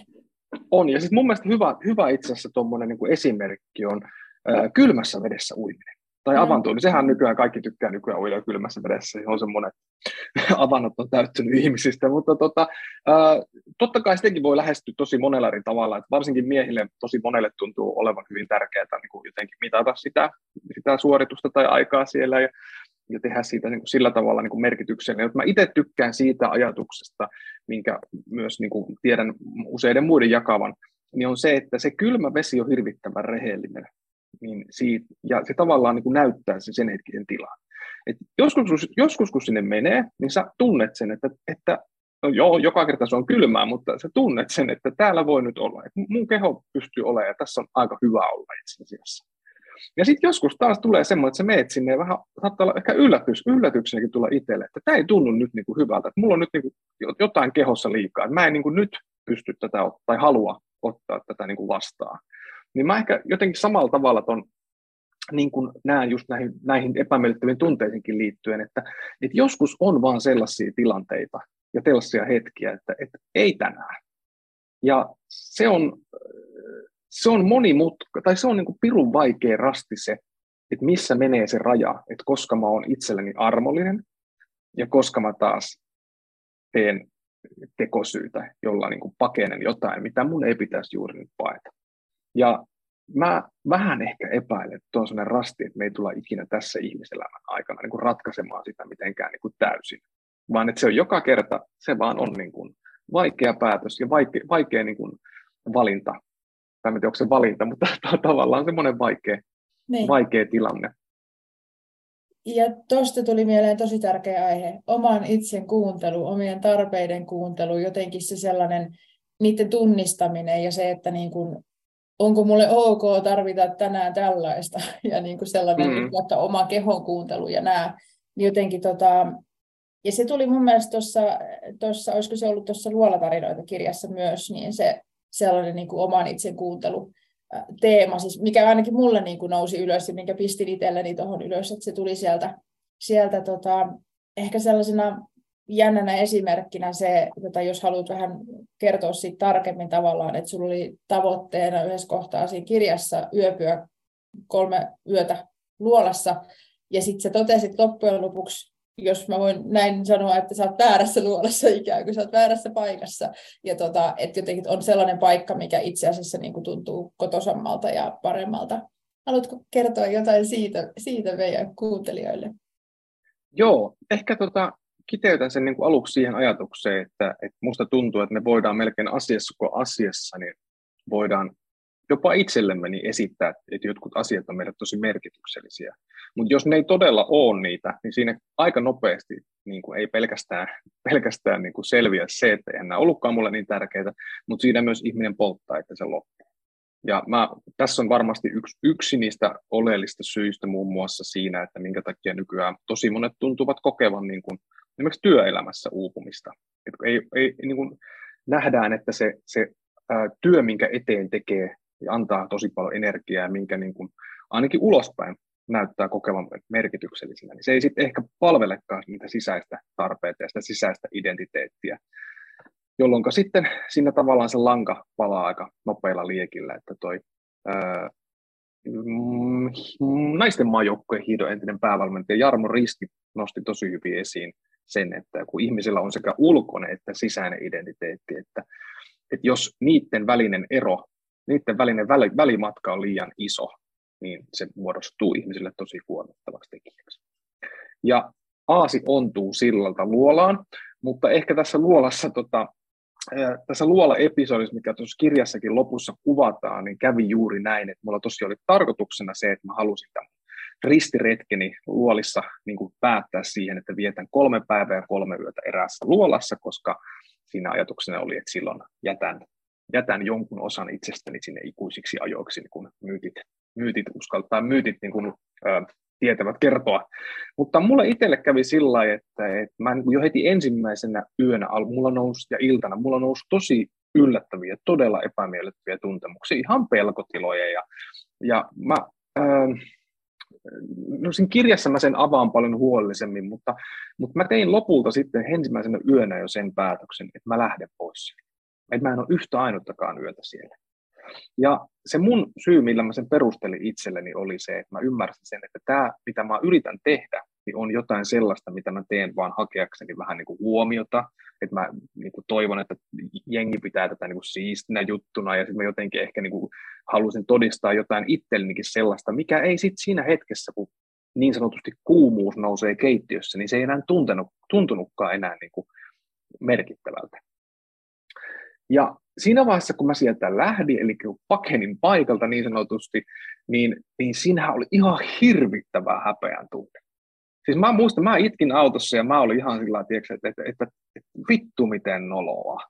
On, ja sitten mun mielestä hyvä, hyvä itse asiassa tuommoinen niin esimerkki on ää, kylmässä vedessä uiminen tai avantoon, niin sehän nykyään kaikki tykkää nykyään uida kylmässä vedessä, on semmoinen avannot on täyttynyt ihmisistä, mutta tota, ää, totta kai sitäkin voi lähestyä tosi monella eri tavalla, että varsinkin miehille tosi monelle tuntuu olevan hyvin tärkeää niin kuin jotenkin mitata sitä, sitä suoritusta tai aikaa siellä ja, ja tehdä siitä niin kuin sillä tavalla niin kuin merkityksellinen. Mä itse tykkään siitä ajatuksesta, minkä myös niin kuin tiedän useiden muiden jakavan, niin on se, että se kylmä vesi on hirvittävän rehellinen niin siitä, ja se tavallaan niin kuin näyttää sen, sen hetkisen tilan. Et joskus, joskus, kun sinne menee, niin sä tunnet sen, että, että no joo, joka kerta se on kylmää, mutta sä tunnet sen, että täällä voi nyt olla. Että mun keho pystyy olemaan ja tässä on aika hyvä olla itse asiassa. Ja sitten joskus taas tulee semmoinen, että sä meet sinne ja vähän saattaa olla ehkä yllätys, yllätyksenäkin tulla itselle, että tämä ei tunnu nyt niin kuin hyvältä, että mulla on nyt niin kuin jotain kehossa liikaa, että mä en niin kuin nyt pysty tätä tai halua ottaa tätä niin kuin vastaan. Niin mä ehkä jotenkin samalla tavalla ton, niin kuin näen just näihin, näihin epämiellyttäviin tunteisiinkin liittyen, että, että joskus on vaan sellaisia tilanteita ja sellaisia hetkiä, että, että ei tänään. Ja se on, se on monimutka, tai se on niin kuin pirun vaikea rasti se, että missä menee se raja, että koska mä oon itselleni armollinen ja koska mä taas teen tekosyitä, jolla niin kuin pakenen jotain, mitä mun ei pitäisi juuri nyt paeta. Ja mä vähän ehkä epäilen, että on sellainen rasti, että me ei tulla ikinä tässä ihmiselämän aikana niin kuin ratkaisemaan sitä mitenkään niin kuin täysin, vaan että se on joka kerta, se vaan on niin kuin vaikea päätös ja vaikea, vaikea niin kuin valinta, tai en tiedä, onko se valinta, mutta tavallaan semmoinen vaikea, niin. vaikea tilanne. Ja tuosta tuli mieleen tosi tärkeä aihe, oman itsen kuuntelu, omien tarpeiden kuuntelu, jotenkin se sellainen, niiden tunnistaminen ja se, että niin kuin, onko mulle ok tarvita tänään tällaista, ja niin kuin sellainen mm. että oma kehon kuuntelu ja nämä, niin jotenkin tota, ja se tuli mun mielestä tuossa, tuossa olisiko se ollut tuossa Luolatarinoita kirjassa myös, niin se sellainen niin kuin oman itsen kuuntelu, teema, siis mikä ainakin mulle niin kuin nousi ylös ja minkä pistin itselleni tuohon ylös, että se tuli sieltä, sieltä tota, ehkä sellaisena jännänä esimerkkinä se, tota, jos haluat vähän kertoa siitä tarkemmin tavallaan, että sulla oli tavoitteena yhdessä kohtaa siinä kirjassa yöpyä kolme yötä luolassa, ja sitten sä totesit loppujen lopuksi jos mä voin näin sanoa, että sä oot väärässä luolassa ikään kuin, sä oot väärässä paikassa. Ja tota, että jotenkin on sellainen paikka, mikä itse asiassa niin tuntuu kotosammalta ja paremmalta. Haluatko kertoa jotain siitä, siitä meidän kuuntelijoille? Joo, ehkä tota, kiteytän sen niin kuin aluksi siihen ajatukseen, että, että musta tuntuu, että me voidaan melkein asiassa kuin asiassa, niin voidaan jopa itsellemme niin esittää, että jotkut asiat on meille tosi merkityksellisiä. Mutta jos ne ei todella ole niitä, niin siinä aika nopeasti niin kuin ei pelkästään, pelkästään niin kuin selviä se, että ei enää ollutkaan mulle niin tärkeää, mutta siinä myös ihminen polttaa, että se loppuu. Ja mä, tässä on varmasti yksi, yksi niistä oleellista syistä muun muassa siinä, että minkä takia nykyään tosi monet tuntuvat kokevan niin kuin, esimerkiksi työelämässä uupumista. Et ei, ei, niin kuin nähdään, että se, se ää, työ, minkä eteen tekee, ja antaa tosi paljon energiaa, minkä niin kuin, ainakin ulospäin näyttää kokevan merkityksellisenä, niin se ei sitten ehkä palvelekaan niitä sisäistä tarpeita ja sitä sisäistä identiteettiä, jolloin sitten siinä tavallaan se lanka palaa aika nopeilla liekillä, että toi ää, mm, naisten maajoukkojen hiidon entinen päävalmentaja Jarmo Riski nosti tosi hyvin esiin sen, että kun ihmisellä on sekä ulkoinen että sisäinen identiteetti, että, että jos niiden välinen ero niiden välinen väli, välimatka on liian iso, niin se muodostuu ihmisille tosi kuormittavaksi tekijäksi. Ja aasi ontuu sillalta luolaan, mutta ehkä tässä luolassa, tota, tässä luola-episodissa, mikä tuossa kirjassakin lopussa kuvataan, niin kävi juuri näin, että mulla tosiaan oli tarkoituksena se, että mä halusin tämän ristiretkeni luolissa niin kuin päättää siihen, että vietän kolme päivää ja kolme yötä eräässä luolassa, koska siinä ajatuksena oli, että silloin jätän jätän jonkun osan itsestäni sinne ikuisiksi ajoiksi, niin kun myytit, myytit uskaltaa, myytit niin kun, ä, tietävät kertoa. Mutta mulle itselle kävi sillä lailla, että, että mä jo heti ensimmäisenä yönä, mulla nousi ja iltana, mulla nousi tosi yllättäviä, todella epämiellyttäviä tuntemuksia, ihan pelkotiloja. Ja, ja mä, ää, no siinä kirjassa mä sen avaan paljon huolellisemmin, mutta, mutta mä tein lopulta sitten ensimmäisenä yönä jo sen päätöksen, että mä lähden pois että mä en ole yhtä ainuttakaan yötä siellä. Ja se mun syy, millä mä sen perustelin itselleni, oli se, että mä ymmärsin sen, että tämä, mitä mä yritän tehdä, niin on jotain sellaista, mitä mä teen vaan hakeakseni vähän niin kuin huomiota, että mä niin kuin toivon, että jengi pitää tätä niin kuin siistinä juttuna, ja sitten mä jotenkin ehkä niin kuin halusin todistaa jotain itsellenikin sellaista, mikä ei sitten siinä hetkessä, kun niin sanotusti kuumuus nousee keittiössä, niin se ei enää tuntenut, tuntunutkaan enää niin kuin merkittävältä. Ja siinä vaiheessa, kun mä sieltä lähdin, eli kun pakenin paikalta niin sanotusti, niin, niin siinähän oli ihan hirvittävää häpeän tunne. Siis mä muistan, mä itkin autossa ja mä olin ihan sillä tavalla, että, että, että, että, vittu miten noloa.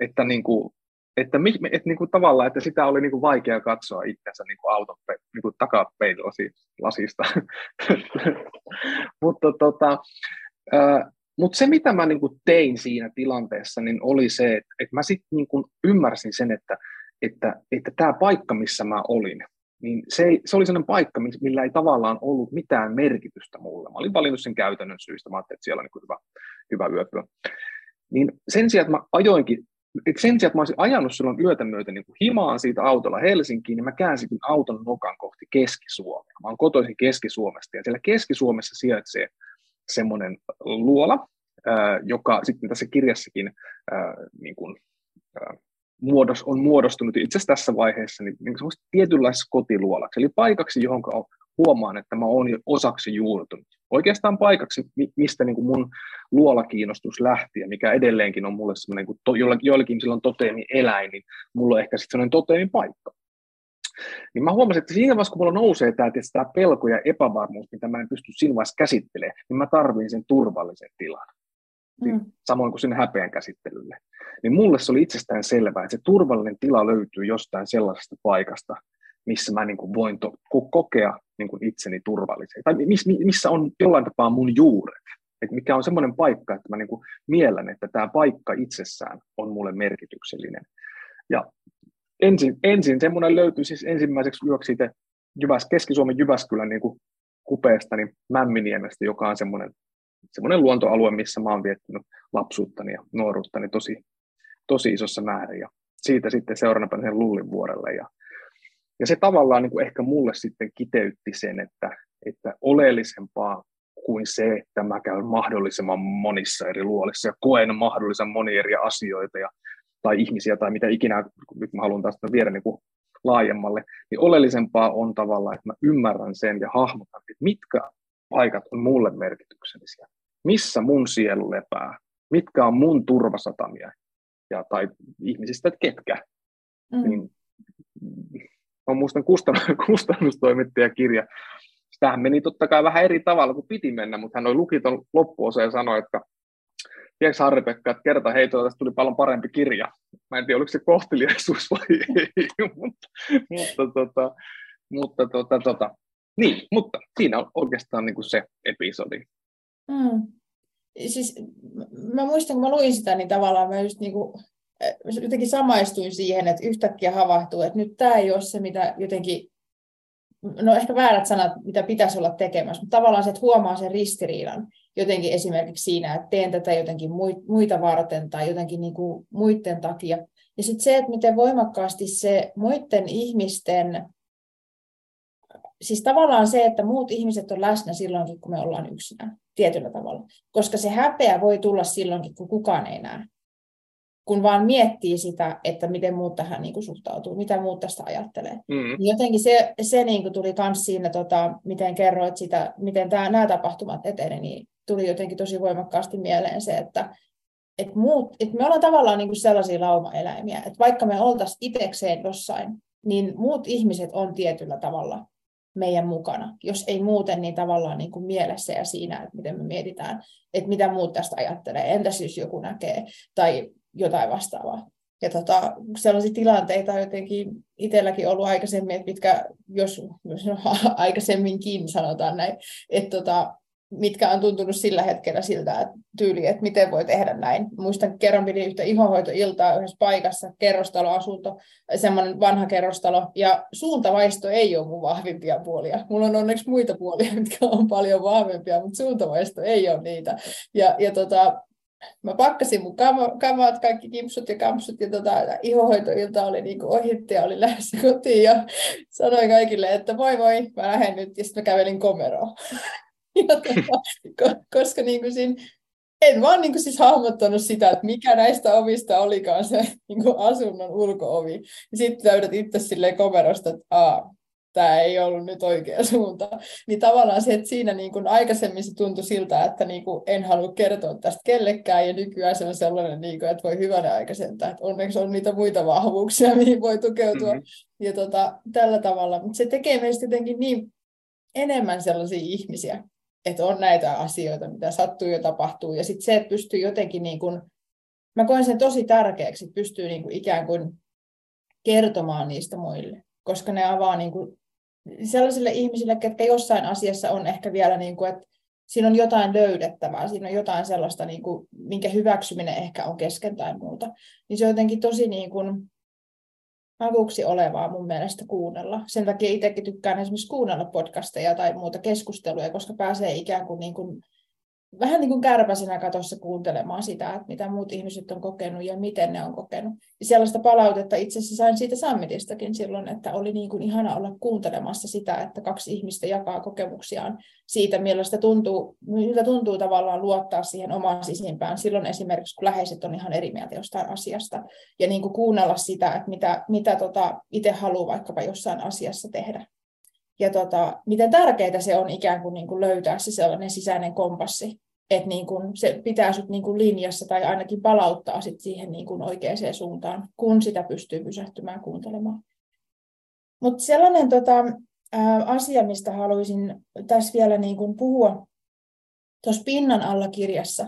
Että, niin kuin, että, että, että niin kuin tavallaan, että sitä oli niin kuin vaikea katsoa itsensä niin kuin auton niin kuin takapeililasista. Mutta tota, mutta se, mitä mä niin tein siinä tilanteessa, niin oli se, että, että mä sitten niin ymmärsin sen, että, että, että tämä paikka, missä mä olin, niin se, ei, se oli sellainen paikka, millä ei tavallaan ollut mitään merkitystä mulle. Mä olin valinnut sen käytännön syystä, mä ajattelin, että siellä on niin hyvä, hyvä yöpyä. Niin sen sijaan, että mä ajoinkin, että sen sijaan, että mä olisin ajanut silloin yötä myöten niin kuin himaan siitä autolla Helsinkiin, niin mä käänsin auton nokan kohti Keski-Suomea. Mä oon kotoisin Keski-Suomesta, ja siellä Keski-Suomessa sijaitsee semmoinen luola, joka sitten tässä kirjassakin niin kuin, muodos, on muodostunut itse asiassa tässä vaiheessa niin, niin tietynlaisessa kotiluolaksi, eli paikaksi, johon huomaan, että mä oon jo osaksi juurtunut. Oikeastaan paikaksi, mistä niin kuin mun luolakiinnostus lähti, ja mikä edelleenkin on mulle semmoinen, kun to, joillekin silloin toteemi eläin, niin mulla on ehkä sitten semmoinen toteemi paikka. Niin mä huomasin, että siinä vaiheessa, kun mulla nousee tämä, tämä pelko ja epävarmuus, mitä mä en pysty siinä vaiheessa käsittelemään, niin mä tarvin sen turvallisen tilan. Mm. Samoin kuin sinne häpeän käsittelylle. Niin mulle se oli itsestään selvää, että se turvallinen tila löytyy jostain sellaisesta paikasta, missä mä niin kuin voin to- kokea niin kuin itseni turvallisen. Tai miss, missä on jollain tapaa mun juuret. Et mikä on semmoinen paikka, että mä niin kuin miellän, että tämä paikka itsessään on mulle merkityksellinen. Ja ensin, ensin semmoinen löytyi siis ensimmäiseksi yöksi siitä Jyväs, Keski-Suomen Jyväskylän niin kupeesta, niin Mämminiemestä, joka on semmoinen, semmoinen luontoalue, missä mä oon viettänyt lapsuuttani ja nuoruuttani tosi, tosi isossa määrin. Ja siitä sitten seuraavana päivänä Lullin vuorelle. Ja, ja se tavallaan niin kuin ehkä mulle sitten kiteytti sen, että, että oleellisempaa kuin se, että mä käyn mahdollisimman monissa eri luolissa ja koen mahdollisimman monia eri asioita ja tai ihmisiä tai mitä ikinä, nyt mä haluan taas viedä niin kuin laajemmalle, niin oleellisempaa on tavallaan, että mä ymmärrän sen ja hahmotan, että mitkä paikat on mulle merkityksellisiä, missä mun sielu lepää, mitkä on mun turvasatamia ja, tai ihmisistä, että ketkä. Mm. Niin, mä muistan kustannustoimittajakirja. Tähän meni totta kai vähän eri tavalla kuin piti mennä, mutta hän oli lukiton loppuosa ja sanoi, että tiedätkö Harri-Pekka, että kerta heitoa tästä tuli paljon parempi kirja. Mä en tiedä, oliko se kohteliaisuus vai ei, mutta, mutta, tota, mutta tota, tota, niin, mutta siinä on oikeastaan niin kuin se episodi. Mm. Siis, mä muistan, kun mä luin sitä, niin tavallaan mä just niin kuin, eh, jotenkin samaistuin siihen, että yhtäkkiä havahtuu, että nyt tämä ei ole se, mitä jotenkin, no ehkä väärät sanat, mitä pitäisi olla tekemässä, mutta tavallaan se, että huomaa sen ristiriidan jotenkin esimerkiksi siinä, että teen tätä jotenkin muita varten tai jotenkin niin kuin muiden takia. Ja sitten se, että miten voimakkaasti se muiden ihmisten, siis tavallaan se, että muut ihmiset on läsnä silloinkin, kun me ollaan yksinään, tietyllä tavalla. Koska se häpeä voi tulla silloinkin, kun kukaan ei näe. Kun vaan miettii sitä, että miten muut tähän niin kuin suhtautuu, mitä muut tästä ajattelee. Mm. Niin jotenkin se, se niin kuin tuli myös siinä, tota, miten kerroit sitä, miten tämä, nämä tapahtumat etenivät, niin tuli jotenkin tosi voimakkaasti mieleen se, että, että, muut, että me ollaan tavallaan niin kuin sellaisia laumaeläimiä, että vaikka me oltaisiin itsekseen jossain, niin muut ihmiset on tietyllä tavalla meidän mukana. Jos ei muuten, niin tavallaan niin kuin mielessä ja siinä, että miten me mietitään, että mitä muut tästä ajattelee. Entäs jos joku näkee tai jotain vastaavaa. Ja tota, sellaisia tilanteita on jotenkin itselläkin ollut aikaisemmin, että mitkä, jos, jos no, aikaisemminkin sanotaan näin, että tota, mitkä on tuntunut sillä hetkellä siltä että tyyli, että miten voi tehdä näin. Muistan kerran pidi yhtä ihohoitoiltaa yhdessä paikassa, kerrostaloasunto, semmoinen vanha kerrostalo, ja suuntavaisto ei ole mun vahvimpia puolia. Mulla on onneksi muita puolia, mitkä on paljon vahvempia, mutta suuntavaisto ei ole niitä. Ja, ja tota, mä pakkasin mun kamat, kaikki kimpsut ja kampsut, ja tota, ihohoitoilta oli niin ohitti ja oli lähdössä kotiin, ja sanoin kaikille, että moi moi, mä lähden nyt, ja sitten mä kävelin komeroon. tota, koska niin kuin siinä, en vaan niin kuin siis hahmottanut sitä, että mikä näistä ovista olikaan se niin kuin asunnon ulkoovi. Ja sitten löydät itse silleen komerosta, että Aa, tämä ei ollut nyt oikea suunta. Niin tavallaan se, että siinä niin kuin aikaisemmin se tuntui siltä, että niin kuin en halua kertoa tästä kellekään, ja nykyään se on sellainen, niin kuin, että voi hyvänä aikaisenta, että onneksi on niitä muita vahvuuksia, mihin voi tukeutua. Mm-hmm. Ja tota, tällä tavalla. Mutta se tekee meistä jotenkin niin enemmän sellaisia ihmisiä, että on näitä asioita, mitä sattuu ja tapahtuu. Ja sitten se, että pystyy jotenkin, niin kuin, mä koen sen tosi tärkeäksi, että pystyy niin kuin ikään kuin kertomaan niistä muille, koska ne avaa niin kuin sellaisille ihmisille, ketkä jossain asiassa on ehkä vielä, niin kuin, että siinä on jotain löydettävää, siinä on jotain sellaista, niin kuin, minkä hyväksyminen ehkä on kesken tai muuta, niin se on jotenkin tosi niin kuin, avuksi olevaa mun mielestä kuunnella. Sen takia itsekin tykkään esimerkiksi kuunnella podcasteja tai muuta keskusteluja, koska pääsee ikään kuin, niin kuin vähän niin kuin kärpäsenä katossa kuuntelemaan sitä, että mitä muut ihmiset on kokenut ja miten ne on kokenut. Ja sellaista palautetta itse asiassa sain siitä Sammitistakin silloin, että oli niin kuin ihana olla kuuntelemassa sitä, että kaksi ihmistä jakaa kokemuksiaan siitä, millaista tuntuu, miltä tuntuu tavallaan luottaa siihen omaan sisimpään. Silloin esimerkiksi, kun läheiset on ihan eri mieltä jostain asiasta, ja niin kuin kuunnella sitä, että mitä, mitä tota itse haluaa vaikkapa jossain asiassa tehdä ja tota, miten tärkeää se on ikään kuin, niin kuin löytää se sellainen sisäinen kompassi, että niin kuin se pitää sut niin kuin linjassa tai ainakin palauttaa sit siihen niin kuin oikeaan suuntaan, kun sitä pystyy pysähtymään kuuntelemaan. Mutta sellainen tota, asia, mistä haluaisin tässä vielä niin kuin puhua tuossa pinnan alla kirjassa,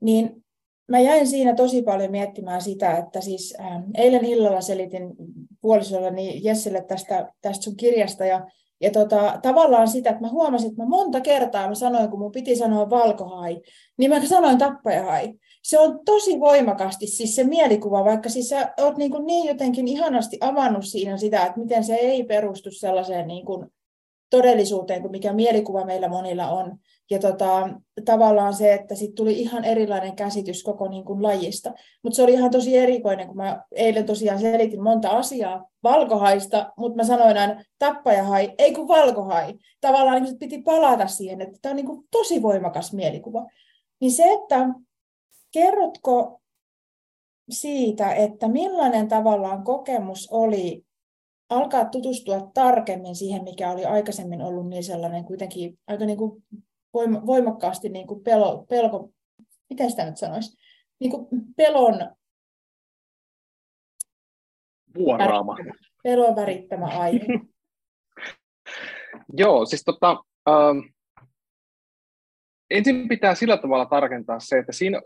niin mä jäin siinä tosi paljon miettimään sitä, että siis eilen illalla selitin puolisolleni Jesselle tästä, tästä sun kirjasta ja ja tota, tavallaan sitä, että mä huomasin, että mä monta kertaa mä sanoin, kun mun piti sanoa valkohai, niin mä sanoin tappajahai. Se on tosi voimakasti siis se mielikuva, vaikka siis sä oot niin, kuin niin jotenkin ihanasti avannut siinä sitä, että miten se ei perustu sellaiseen niin kuin todellisuuteen kuin mikä mielikuva meillä monilla on. Ja tota, tavallaan se, että sitten tuli ihan erilainen käsitys koko niin kuin lajista. Mutta se oli ihan tosi erikoinen, kun mä eilen tosiaan selitin monta asiaa valkohaista, mutta mä sanoin aina tappajahai, ei kun valkohai. Tavallaan niin piti palata siihen, että tämä on niin kuin tosi voimakas mielikuva. Niin se, että kerrotko siitä, että millainen tavallaan kokemus oli alkaa tutustua tarkemmin siihen, mikä oli aikaisemmin ollut niin sellainen kuitenkin aika niin kuin voimakkaasti niin kuin pelo, pelko, miten sitä nyt sanoisi, niin kuin pelon Vuoraama. Pelon värittämä aihe. Joo, siis tota, ähm, ensin pitää sillä tavalla tarkentaa se, että siinä,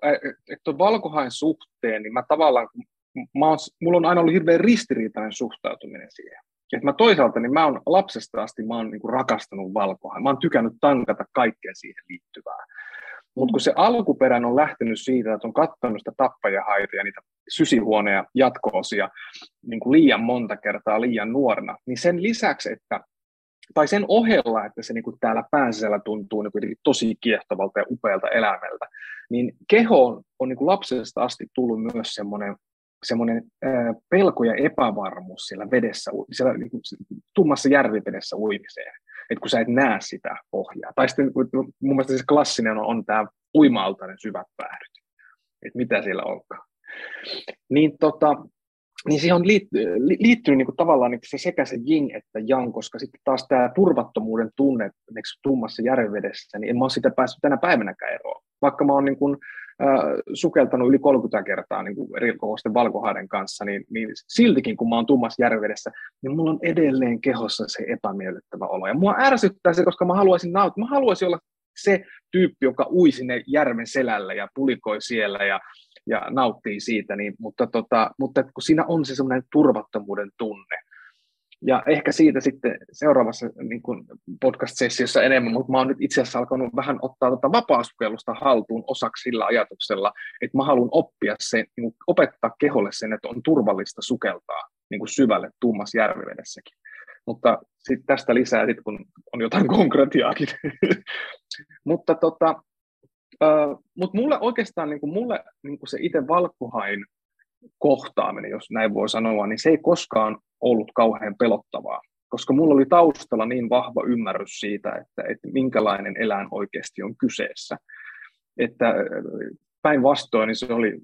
että valkohain suhteen, niin mä tavallaan, mä oon, mulla on aina ollut hirveän ristiriitainen suhtautuminen siihen. Et mä toisaalta, niin mä oon lapsesta asti mä oon niinku rakastanut valkoa. Mä oon tykännyt tankata kaikkea siihen liittyvää. Mutta kun se alkuperän on lähtenyt siitä, että on katsonut sitä tappajahaita ja niitä sysihuoneja jatkoosia niin kuin liian monta kertaa liian nuorena, niin sen lisäksi, että tai sen ohella, että se niin kuin täällä pääsisällä tuntuu niin tosi kiehtovalta ja upealta elämältä, niin kehoon on niin kuin lapsesta asti tullut myös semmoinen semmoinen pelko ja epävarmuus siellä vedessä, siellä niin kuin, tummassa järvivedessä uimiseen, että kun sä et näe sitä pohjaa. Tai sitten mun mielestä se klassinen on, on tämä uima-altainen syvät päädyt, että mitä siellä onkaan. Niin, tota, niin siihen on liittynyt, liittynyt niin kuin tavallaan niin se sekä se jing että yang, koska sitten taas tämä turvattomuuden tunne tummassa järvenvedessä, niin en mä ole sitä päässyt tänä päivänäkään eroon. Vaikka mä oon niin kuin, sukeltanut yli 30 kertaa niin kuin eri kokoisten valkohaiden kanssa, niin, niin siltikin kun mä oon tummassa järvedessä, niin mulla on edelleen kehossa se epämiellyttävä olo. Ja mua ärsyttää se, koska mä haluaisin nauttia, mä haluaisin olla se tyyppi, joka ui sinne järven selälle ja pulikoi siellä ja, ja nauttii siitä, niin, mutta, tota, mutta kun siinä on se semmoinen turvattomuuden tunne, ja ehkä siitä sitten seuraavassa niin kuin podcast-sessiossa enemmän, mutta mä oon nyt itse asiassa alkanut vähän ottaa tota vapaasukellusta haltuun osaksi sillä ajatuksella, että mä haluan oppia sen, niin kuin opettaa keholle sen, että on turvallista sukeltaa niin kuin syvälle tummassa järvivedessäkin. Mutta sitten tästä lisää, sit, kun on jotain konkretiaakin. mutta tota, äh, mut mulle oikeastaan, niin kuin mulle niin kuin se itse valkohain kohtaaminen, jos näin voi sanoa, niin se ei koskaan ollut kauhean pelottavaa, koska mulla oli taustalla niin vahva ymmärrys siitä, että, että minkälainen eläin oikeasti on kyseessä. Että äh, päinvastoin niin se oli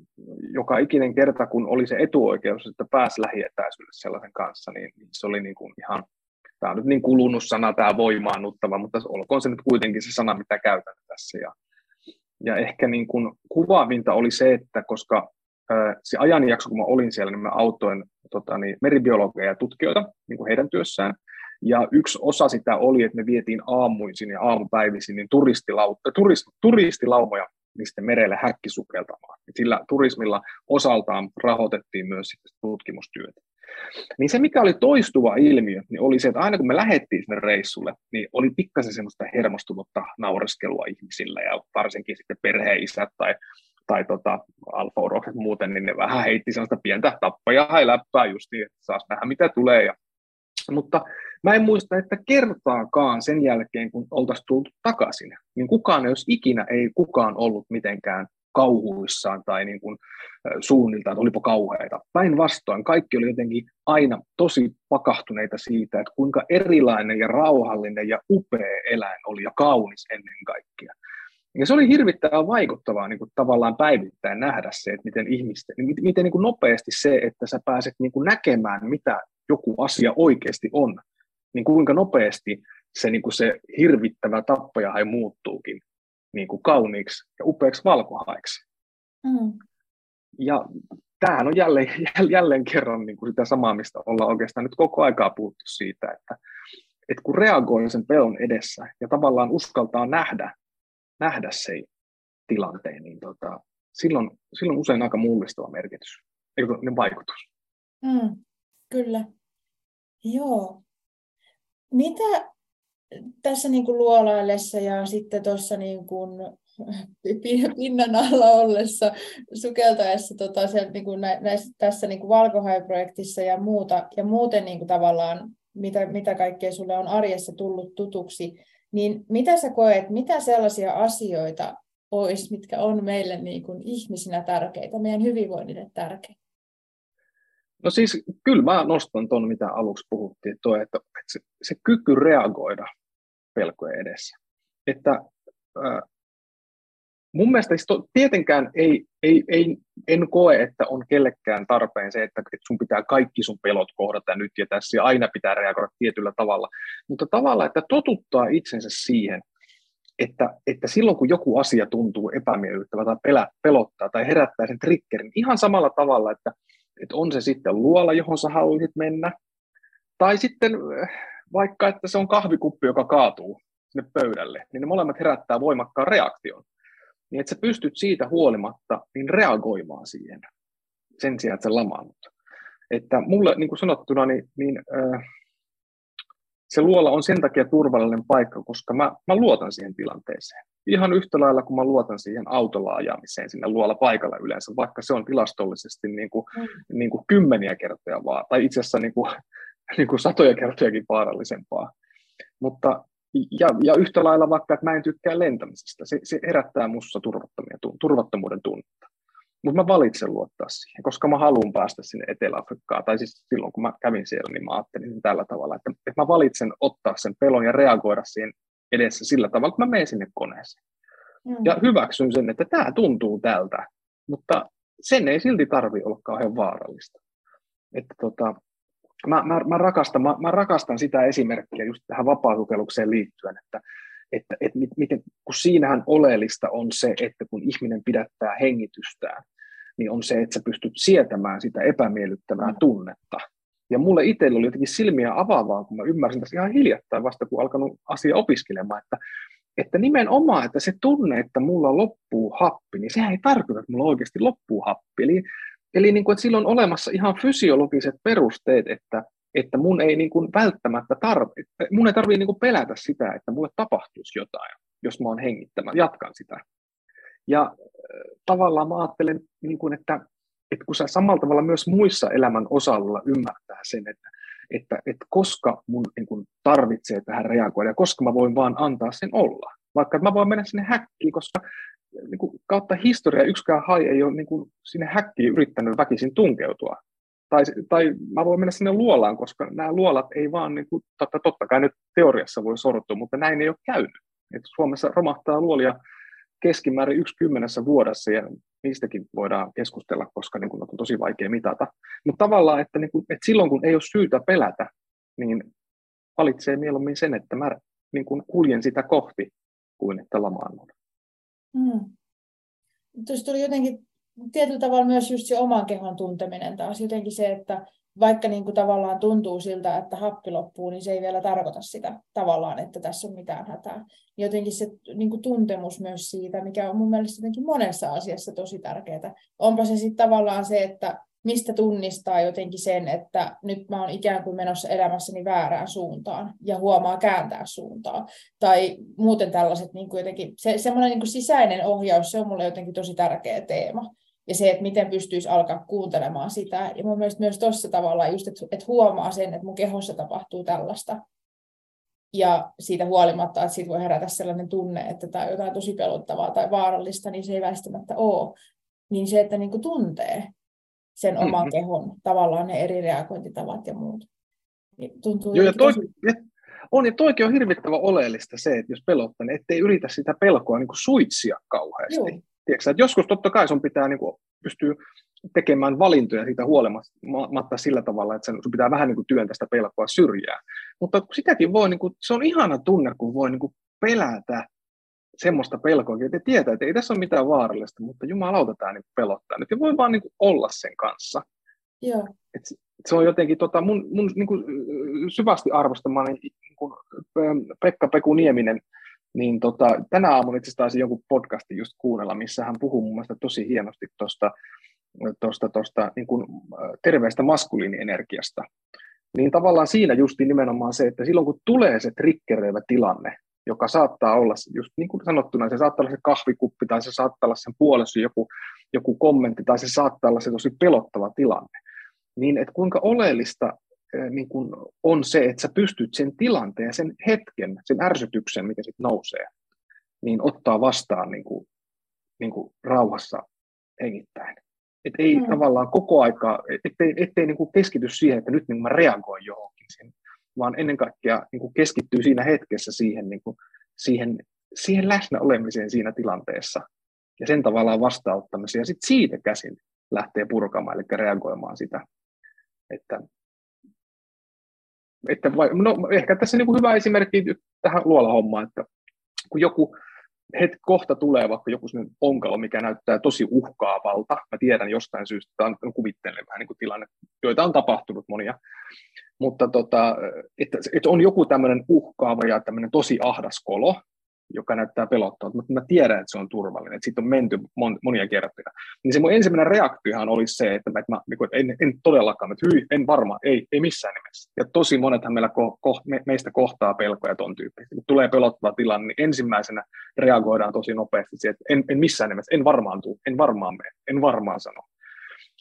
joka ikinen kerta, kun oli se etuoikeus, että pääsi lähietäisyydelle sellaisen kanssa, niin, niin se oli niin kuin ihan, tämä on nyt niin kulunut sana, tämä voimaannuttava, mutta olkoon se nyt kuitenkin se sana, mitä käytän tässä. Ja, ja ehkä niin kuin kuvaavinta oli se, että koska se ajanjakso, kun mä olin siellä, niin mä autoin tota, niin, meribiologeja ja tutkijoita niin kuin heidän työssään. Ja yksi osa sitä oli, että me vietiin aamuisin ja aamupäivisin niin turistilau- turist, turistilaumoja mistä merelle häkkisukeltamaan. Sillä turismilla osaltaan rahoitettiin myös tutkimustyötä. Niin se, mikä oli toistuva ilmiö, niin oli se, että aina kun me lähdettiin sinne reissulle, niin oli pikkasen semmoista hermostunutta naureskelua ihmisillä ja varsinkin sitten perheisät tai tai tota, alfa muuten, niin ne vähän heitti sellaista pientä tappajaa ja läppää justiin, että saas nähdä mitä tulee. Ja, mutta mä en muista, että kertaakaan sen jälkeen, kun oltaisiin tultu takaisin, niin kukaan, jos ikinä ei kukaan ollut mitenkään kauhuissaan tai niin kuin suunnilta, että olipa kauheita. Päinvastoin kaikki oli jotenkin aina tosi pakahtuneita siitä, että kuinka erilainen ja rauhallinen ja upea eläin oli ja kaunis ennen kaikkea. Ja se oli hirvittävän vaikuttavaa niin kuin tavallaan päivittäin nähdä se, että miten ihmisten, niin miten niin kuin nopeasti se, että sä pääset niin kuin näkemään, mitä joku asia oikeasti on, niin kuinka nopeasti se, niin kuin se hirvittävä tappajahai muuttuukin niin kuin kauniiksi ja upeaksi valkohaiksi. Mm. Ja tämähän on jälleen, jälleen kerran niin kuin sitä samaa, mistä ollaan oikeastaan nyt koko aikaa puhuttu siitä, että, että kun reagoi sen pelon edessä ja tavallaan uskaltaa nähdä, nähdä se tilanteen, niin tota, silloin, silloin usein aika mullistava merkitys, eikö ne vaikutus. Mm, kyllä. Joo. Mitä tässä niin kuin luolaillessa ja sitten tuossa niin kuin pinnan alla ollessa, sukeltaessa tota, se, niin kuin näissä, tässä niin kuin valkohaiprojektissa ja muuta, ja muuten niin kuin tavallaan, mitä, mitä kaikkea sulle on arjessa tullut tutuksi, niin mitä sä koet, mitä sellaisia asioita olisi, mitkä on meille niin kuin ihmisinä tärkeitä, meidän hyvinvoinnille tärkeitä? No siis kyllä mä nostan tuon, mitä aluksi puhuttiin, toi, että se, se kyky reagoida pelkojen edessä. Että äh, mun mielestä tietenkään ei, ei, ei, en koe, että on kellekään tarpeen se, että, että sun pitää kaikki sun pelot kohdata nyt ja tässä ja aina pitää reagoida tietyllä tavalla, mutta tavalla, että totuttaa itsensä siihen, että, että silloin kun joku asia tuntuu epämiellyttävä tai pelä, pelottaa tai herättää sen triggerin ihan samalla tavalla, että, että on se sitten luola, johon sä haluaisit mennä, tai sitten äh, vaikka, että se on kahvikuppi, joka kaatuu sinne pöydälle, niin ne molemmat herättää voimakkaan reaktion niin että sä pystyt siitä huolimatta niin reagoimaan siihen sen sijaan, että sä lamaannut. Että mulle, niin kuin sanottuna, niin, niin äh, se luola on sen takia turvallinen paikka, koska mä, mä luotan siihen tilanteeseen. Ihan yhtä lailla kuin mä luotan siihen autolla ajamiseen sinne luola paikalla yleensä, vaikka se on tilastollisesti niin kuin, mm. niin kuin kymmeniä kertoja vaan, tai itse asiassa niin kuin, niin kuin satoja kertojakin vaarallisempaa. Mutta ja, ja yhtä lailla vaikka, että mä en tykkää lentämisestä, se, se herättää minussa turvattomuuden tunnetta. Mutta mä valitsen luottaa siihen, koska mä haluan päästä sinne Etelä-Afrikkaan. Tai siis silloin, kun mä kävin siellä, niin mä ajattelin tällä tavalla, että, että mä valitsen ottaa sen pelon ja reagoida siihen edessä sillä tavalla, että mä menen sinne koneeseen. Mm. Ja hyväksyn sen, että tämä tuntuu tältä, mutta sen ei silti tarvi olla kauhean vaarallista. Että tota, mä, mä, mä, rakastan, mä, mä rakastan sitä esimerkkiä just tähän vapaasukellukseen liittyen, että, että, että miten, kun siinähän oleellista on se, että kun ihminen pidättää hengitystään, niin on se, että sä pystyt sietämään sitä epämiellyttävää mm. tunnetta. Ja mulle itselle oli jotenkin silmiä avaavaa, kun mä ymmärsin tässä ihan hiljattain vasta, kun alkanut asia opiskelemaan, että, että nimenomaan, että se tunne, että mulla loppuu happi, niin sehän ei tarkoita, että mulla oikeasti loppuu happi. Eli Eli niin kuin, että sillä on olemassa ihan fysiologiset perusteet, että, että mun ei niin kuin välttämättä tarvi, mun ei tarvitse niin pelätä sitä, että mulle tapahtuisi jotain, jos mä oon hengittämään, jatkan sitä. Ja äh, tavallaan mä ajattelen, niin kuin, että, että kun sä samalla tavalla myös muissa elämän osalla ymmärtää sen, että, että, että koska mun niin kuin, tarvitsee tähän reagoida ja koska mä voin vaan antaa sen olla. Vaikka mä voin mennä sinne häkkiin, koska niin kuin kautta historia yksikään hai ei ole niin kuin sinne häkkiin yrittänyt väkisin tunkeutua. Tai, tai mä voin mennä sinne luolaan, koska nämä luolat ei vaan, niin kuin, totta, totta kai nyt teoriassa voi sortua, mutta näin ei ole käynyt. Et Suomessa romahtaa luolia keskimäärin yksi kymmenessä vuodessa ja niistäkin voidaan keskustella, koska niin kuin, on tosi vaikea mitata. Mutta tavallaan, että, niin kuin, että silloin kun ei ole syytä pelätä, niin valitsee mieluummin sen, että mä niin kuin kuljen sitä kohti, kuin että lamaannun. Mm. Tuossa tuli jotenkin tietyllä tavalla myös just se oman kehon tunteminen taas. Jotenkin se, että vaikka niin kuin tavallaan tuntuu siltä, että happi loppuu, niin se ei vielä tarkoita sitä tavallaan, että tässä on mitään hätää. Jotenkin se niin kuin tuntemus myös siitä, mikä on mun mielestä jotenkin monessa asiassa tosi tärkeää. Onpa se sitten tavallaan se, että mistä tunnistaa jotenkin sen, että nyt mä oon ikään kuin menossa elämässäni väärään suuntaan ja huomaa kääntää suuntaa. Tai muuten tällaiset niin kuin jotenkin, se, semmoinen niin kuin sisäinen ohjaus, se on mulle jotenkin tosi tärkeä teema ja se, että miten pystyisi alkaa kuuntelemaan sitä. Ja mun mielestä myös tuossa tavalla just, että, että huomaa sen, että mun kehossa tapahtuu tällaista. Ja siitä huolimatta, että siitä voi herätä sellainen tunne, että tämä on jotain tosi pelottavaa tai vaarallista, niin se ei väistämättä ole. Niin se, että niin kuin tuntee sen oman mm-hmm. kehon, tavallaan ne eri reagointitavat ja muut. Niin tuntuu Joo, ja toi, tosi... on, ja toikin on hirvittävän oleellista se, että jos pelottaa, niin ettei yritä sitä pelkoa niin kuin suitsia kauheasti. Joo. Tiedätkö, että joskus totta kai sun pitää niin kuin, pystyä tekemään valintoja siitä huolimatta sillä tavalla, että sun pitää vähän niin kuin työntää sitä pelkoa syrjää. Mutta sitäkin voi, niin kuin, se on ihana tunne, kun voi niin kuin pelätä semmoista pelkoa, että tietää, että ei tässä ole mitään vaarallista, mutta jumalauta tämä niin pelottaa. Nyt voi vaan niin kuin olla sen kanssa. Joo. Et se on jotenkin tota, mun, mun niin kuin syvästi arvostamani niin kuin Pekka Peku Nieminen niin tota, tänä aamuna itse asiassa jonkun podcastin just kuunnella, missä hän puhuu mun mielestä tosi hienosti tuosta tosta, tosta, niin kuin, terveestä maskuliinienergiasta. Niin tavallaan siinä justi nimenomaan se, että silloin kun tulee se triggeröivä tilanne, joka saattaa olla, just niin kuin sanottuna, se saattaa olla se kahvikuppi tai se saattaa olla sen puolessa joku, joku kommentti tai se saattaa olla se tosi pelottava tilanne, niin että kuinka oleellista niin kuin on se, että sä pystyt sen tilanteen, sen hetken, sen ärsytyksen, mikä sitten nousee, niin ottaa vastaan niin kuin, niin kuin rauhassa hengittäen. Et ei mm. tavallaan koko aikaa, ettei, ettei niin kuin keskity siihen, että nyt niin mä reagoin johonkin, sen, vaan ennen kaikkea niin kuin keskittyy siinä hetkessä siihen, niin kuin, siihen, siihen läsnä olemiseen siinä tilanteessa ja sen tavallaan vastaanottamiseen. Ja sitten siitä käsin lähtee purkamaan, eli reagoimaan sitä. Että että vai, no, ehkä tässä niin kuin hyvä esimerkki tähän luolahommaan, että kun joku hetki kohta tulee vaikka joku onkalo, mikä näyttää tosi uhkaavalta. Mä tiedän jostain syystä, että on kuvittelen vähän niin kuin tilanne, joita on tapahtunut monia. Mutta tota, että, että on joku tämmöinen uhkaava ja tämmöinen tosi ahdas kolo, joka näyttää pelottavalta, mutta mä tiedän, että se on turvallinen, että siitä on menty mon, monia kertoja. Niin se mun ensimmäinen reaktiohan olisi se, että mä, että mä niin en, en todellakaan, että hyi, en varmaan, ei, ei missään nimessä. Ja tosi monethan meillä ko, ko, me, meistä kohtaa pelkoja ton tyyppistä. Kun tulee pelottava tilanne, niin ensimmäisenä reagoidaan tosi nopeasti siihen, että en, en missään nimessä, en varmaan tuu, en varmaan mene, en varmaan sano.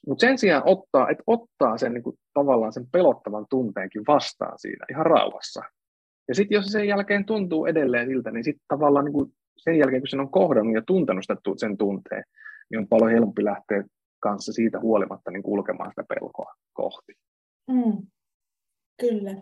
Mutta sen sijaan ottaa, että ottaa sen niin kuin, tavallaan sen pelottavan tunteenkin vastaan siinä ihan rauhassa. Ja sitten jos sen jälkeen tuntuu edelleen siltä, niin sitten tavallaan niin kuin sen jälkeen, kun sen on kohdannut ja tuntenut sitä, sen tunteen, niin on paljon helpompi lähteä kanssa siitä huolimatta niin kulkemaan sitä pelkoa kohti. Mm, kyllä.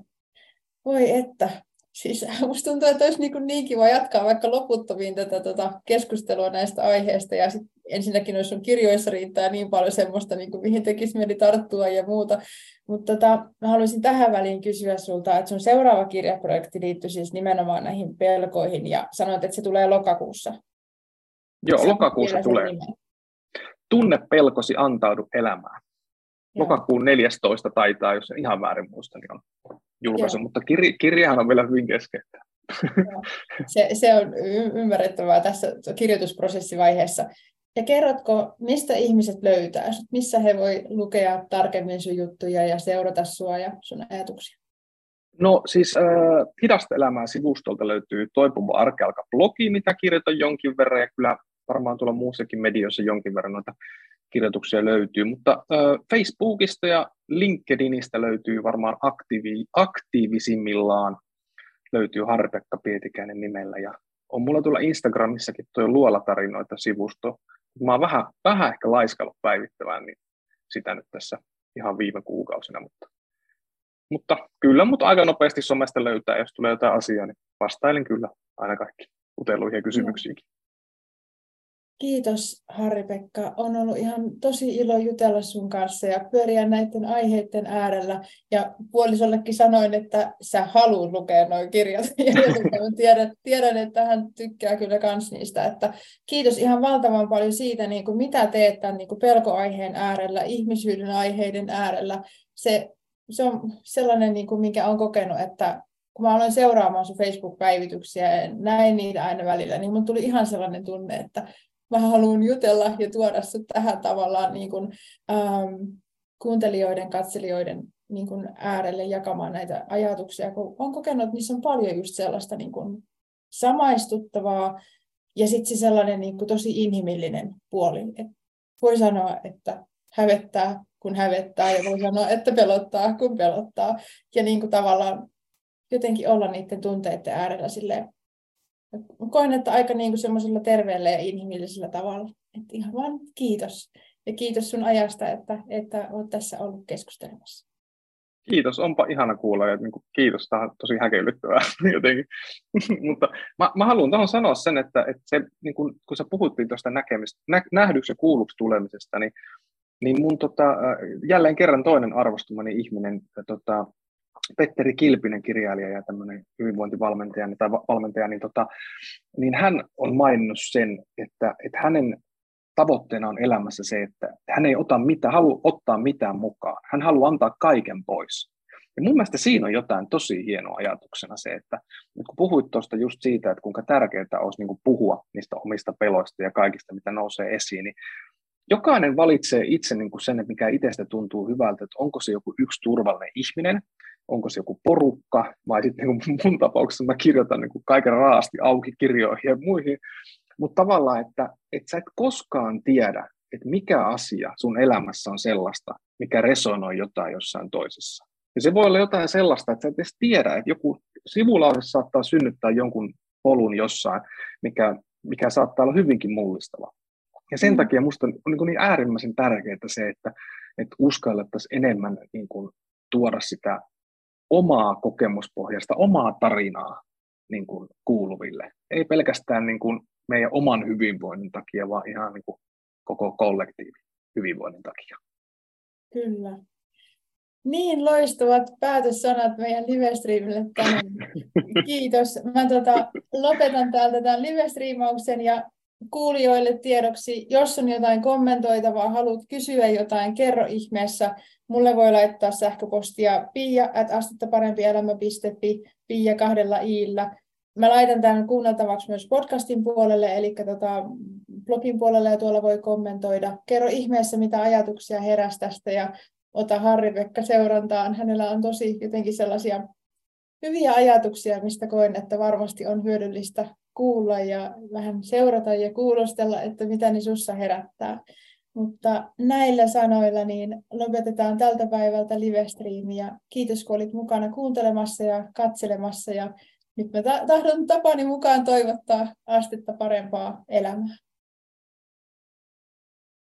Voi että, Siis musta tuntuu, että olisi niin, niin kiva jatkaa vaikka loputtomiin tätä tota keskustelua näistä aiheista. Ja sit ensinnäkin sun kirjoissa riittää niin paljon semmoista, niin kuin, mihin tekisi mieli tarttua ja muuta. Mutta tota, mä haluaisin tähän väliin kysyä sulta, että sun seuraava kirjaprojekti liittyy siis nimenomaan näihin pelkoihin ja sanoit, että se tulee lokakuussa. Joo, Sä lokakuussa tulee. Tunne pelkosi, antaudu elämään. Joo. Lokakuun 14 taitaa, jos en ihan väärin muista, niin on julkaisu, Joo. mutta kir- kirjahan on vielä hyvin kesken. Se, se on y- ymmärrettävää tässä kirjoitusprosessivaiheessa. Ja kerrotko, mistä ihmiset löytää Missä he voi lukea tarkemmin sun juttuja ja seurata sua ja sun ajatuksia? No siis äh, Hidasta elämää sivustolta löytyy Toipuva arkealka blogi, mitä kirjoitan jonkin verran, ja kyllä varmaan tuolla muussakin medioissa jonkin verran noita kirjoituksia löytyy, mutta äh, Facebookista ja LinkedInistä löytyy varmaan aktiivi, aktiivisimmillaan löytyy Harpekka Pietikäinen nimellä ja on mulla tuolla Instagramissakin tuo luolatarinoita sivusto. Mä oon vähän, vähän ehkä laiskalla päivittävään niin sitä nyt tässä ihan viime kuukausina, mutta, mutta kyllä, mutta aika nopeasti somesta löytää, jos tulee jotain asiaa, niin vastailen kyllä aina kaikki uteluihin ja kysymyksiinkin. Kiitos Harri-Pekka. On ollut ihan tosi ilo jutella sun kanssa ja pyöriä näiden aiheiden äärellä. Ja puolisollekin sanoin, että sä haluat lukea nuo kirjat. Ja tiedän, tiedän, että hän tykkää kyllä kans niistä. Että kiitos ihan valtavan paljon siitä, niin kuin mitä teet tämän niin kuin pelkoaiheen äärellä, ihmisyyden aiheiden äärellä. Se se on sellainen, niin kuin, minkä olen kokenut, että kun mä aloin seuraamaan sun Facebook-päivityksiä ja näin niitä aina välillä, niin mun tuli ihan sellainen tunne, että mä haluan jutella ja tuoda sut tähän tavallaan niin kuin, ähm, kuuntelijoiden, katselijoiden niin kuin äärelle jakamaan näitä ajatuksia, kun on kokenut, että niissä on paljon just sellaista niin kuin samaistuttavaa ja sitten se sellainen niin kuin tosi inhimillinen puoli. Et voi sanoa, että hävettää, kun hävettää ja voi sanoa, että pelottaa, kun pelottaa. Ja niin kuin tavallaan jotenkin olla niiden tunteiden äärellä silleen, koen, että aika niin kuin semmoisella terveellä ja inhimillisellä tavalla. Että ihan vaan kiitos. Ja kiitos sun ajasta, että, että olet tässä ollut keskustelemassa. Kiitos, onpa ihana kuulla ja niin kuin, kiitos, tämä on tosi häkellyttävää jotenkin. Mutta mä, mä haluan tuohon sanoa sen, että, että se, niin kun, kun sä puhuttiin tuosta näkemistä, nä, nähdyksi ja kuulluksi tulemisesta, niin, niin mun tota, jälleen kerran toinen arvostumani ihminen, tota, Petteri Kilpinen, kirjailija ja tämmöinen hyvinvointivalmentaja tai valmentaja, niin, tota, niin hän on maininnut sen, että, että hänen tavoitteena on elämässä se, että hän ei ota mitään, halua ottaa mitään mukaan. Hän haluaa antaa kaiken pois. Ja mun mielestä siinä on jotain tosi hienoa ajatuksena se, että nyt kun puhuit tuosta just siitä, että kuinka tärkeää olisi niin puhua niistä omista peloista ja kaikista, mitä nousee esiin, niin jokainen valitsee itse niin kuin sen, että mikä itsestä tuntuu hyvältä, että onko se joku yksi turvallinen ihminen, onko se joku porukka, vai sitten niin mun tapauksessa mä kirjoitan niin kuin kaiken raasti auki kirjoihin ja muihin, mutta tavallaan, että, että sä et koskaan tiedä, että mikä asia sun elämässä on sellaista, mikä resonoi jotain jossain toisessa. Ja se voi olla jotain sellaista, että sä et edes tiedä, että joku sivulause saattaa synnyttää jonkun polun jossain, mikä, mikä saattaa olla hyvinkin mullistava. Ja sen mm. takia minusta on niin, niin äärimmäisen tärkeää se, että, että uskallettaisiin enemmän niin kuin, tuoda sitä omaa kokemuspohjasta, omaa tarinaa niin kuin, kuuluville. Ei pelkästään niin kuin, meidän oman hyvinvoinnin takia, vaan ihan niin kuin, koko kollektiivin hyvinvoinnin takia. Kyllä. Niin loistavat päätössanat meidän livestreamille tänään. Kiitos. Mä tota, lopetan täältä tämän livestreamauksen ja kuulijoille tiedoksi, jos on jotain kommentoitavaa, haluat kysyä jotain, kerro ihmeessä. Mulle voi laittaa sähköpostia pia at pia kahdella iillä. Mä laitan tämän kuunneltavaksi myös podcastin puolelle, eli tota, blogin puolelle ja tuolla voi kommentoida. Kerro ihmeessä, mitä ajatuksia heräsi tästä ja ota Harri-Pekka seurantaan. Hänellä on tosi jotenkin sellaisia hyviä ajatuksia, mistä koen, että varmasti on hyödyllistä kuulla ja vähän seurata ja kuulostella, että mitä ne sussa herättää. Mutta näillä sanoilla niin lopetetaan tältä päivältä livestreami ja kiitos kun olit mukana kuuntelemassa ja katselemassa ja nyt mä tahdon tapani mukaan toivottaa astetta parempaa elämää.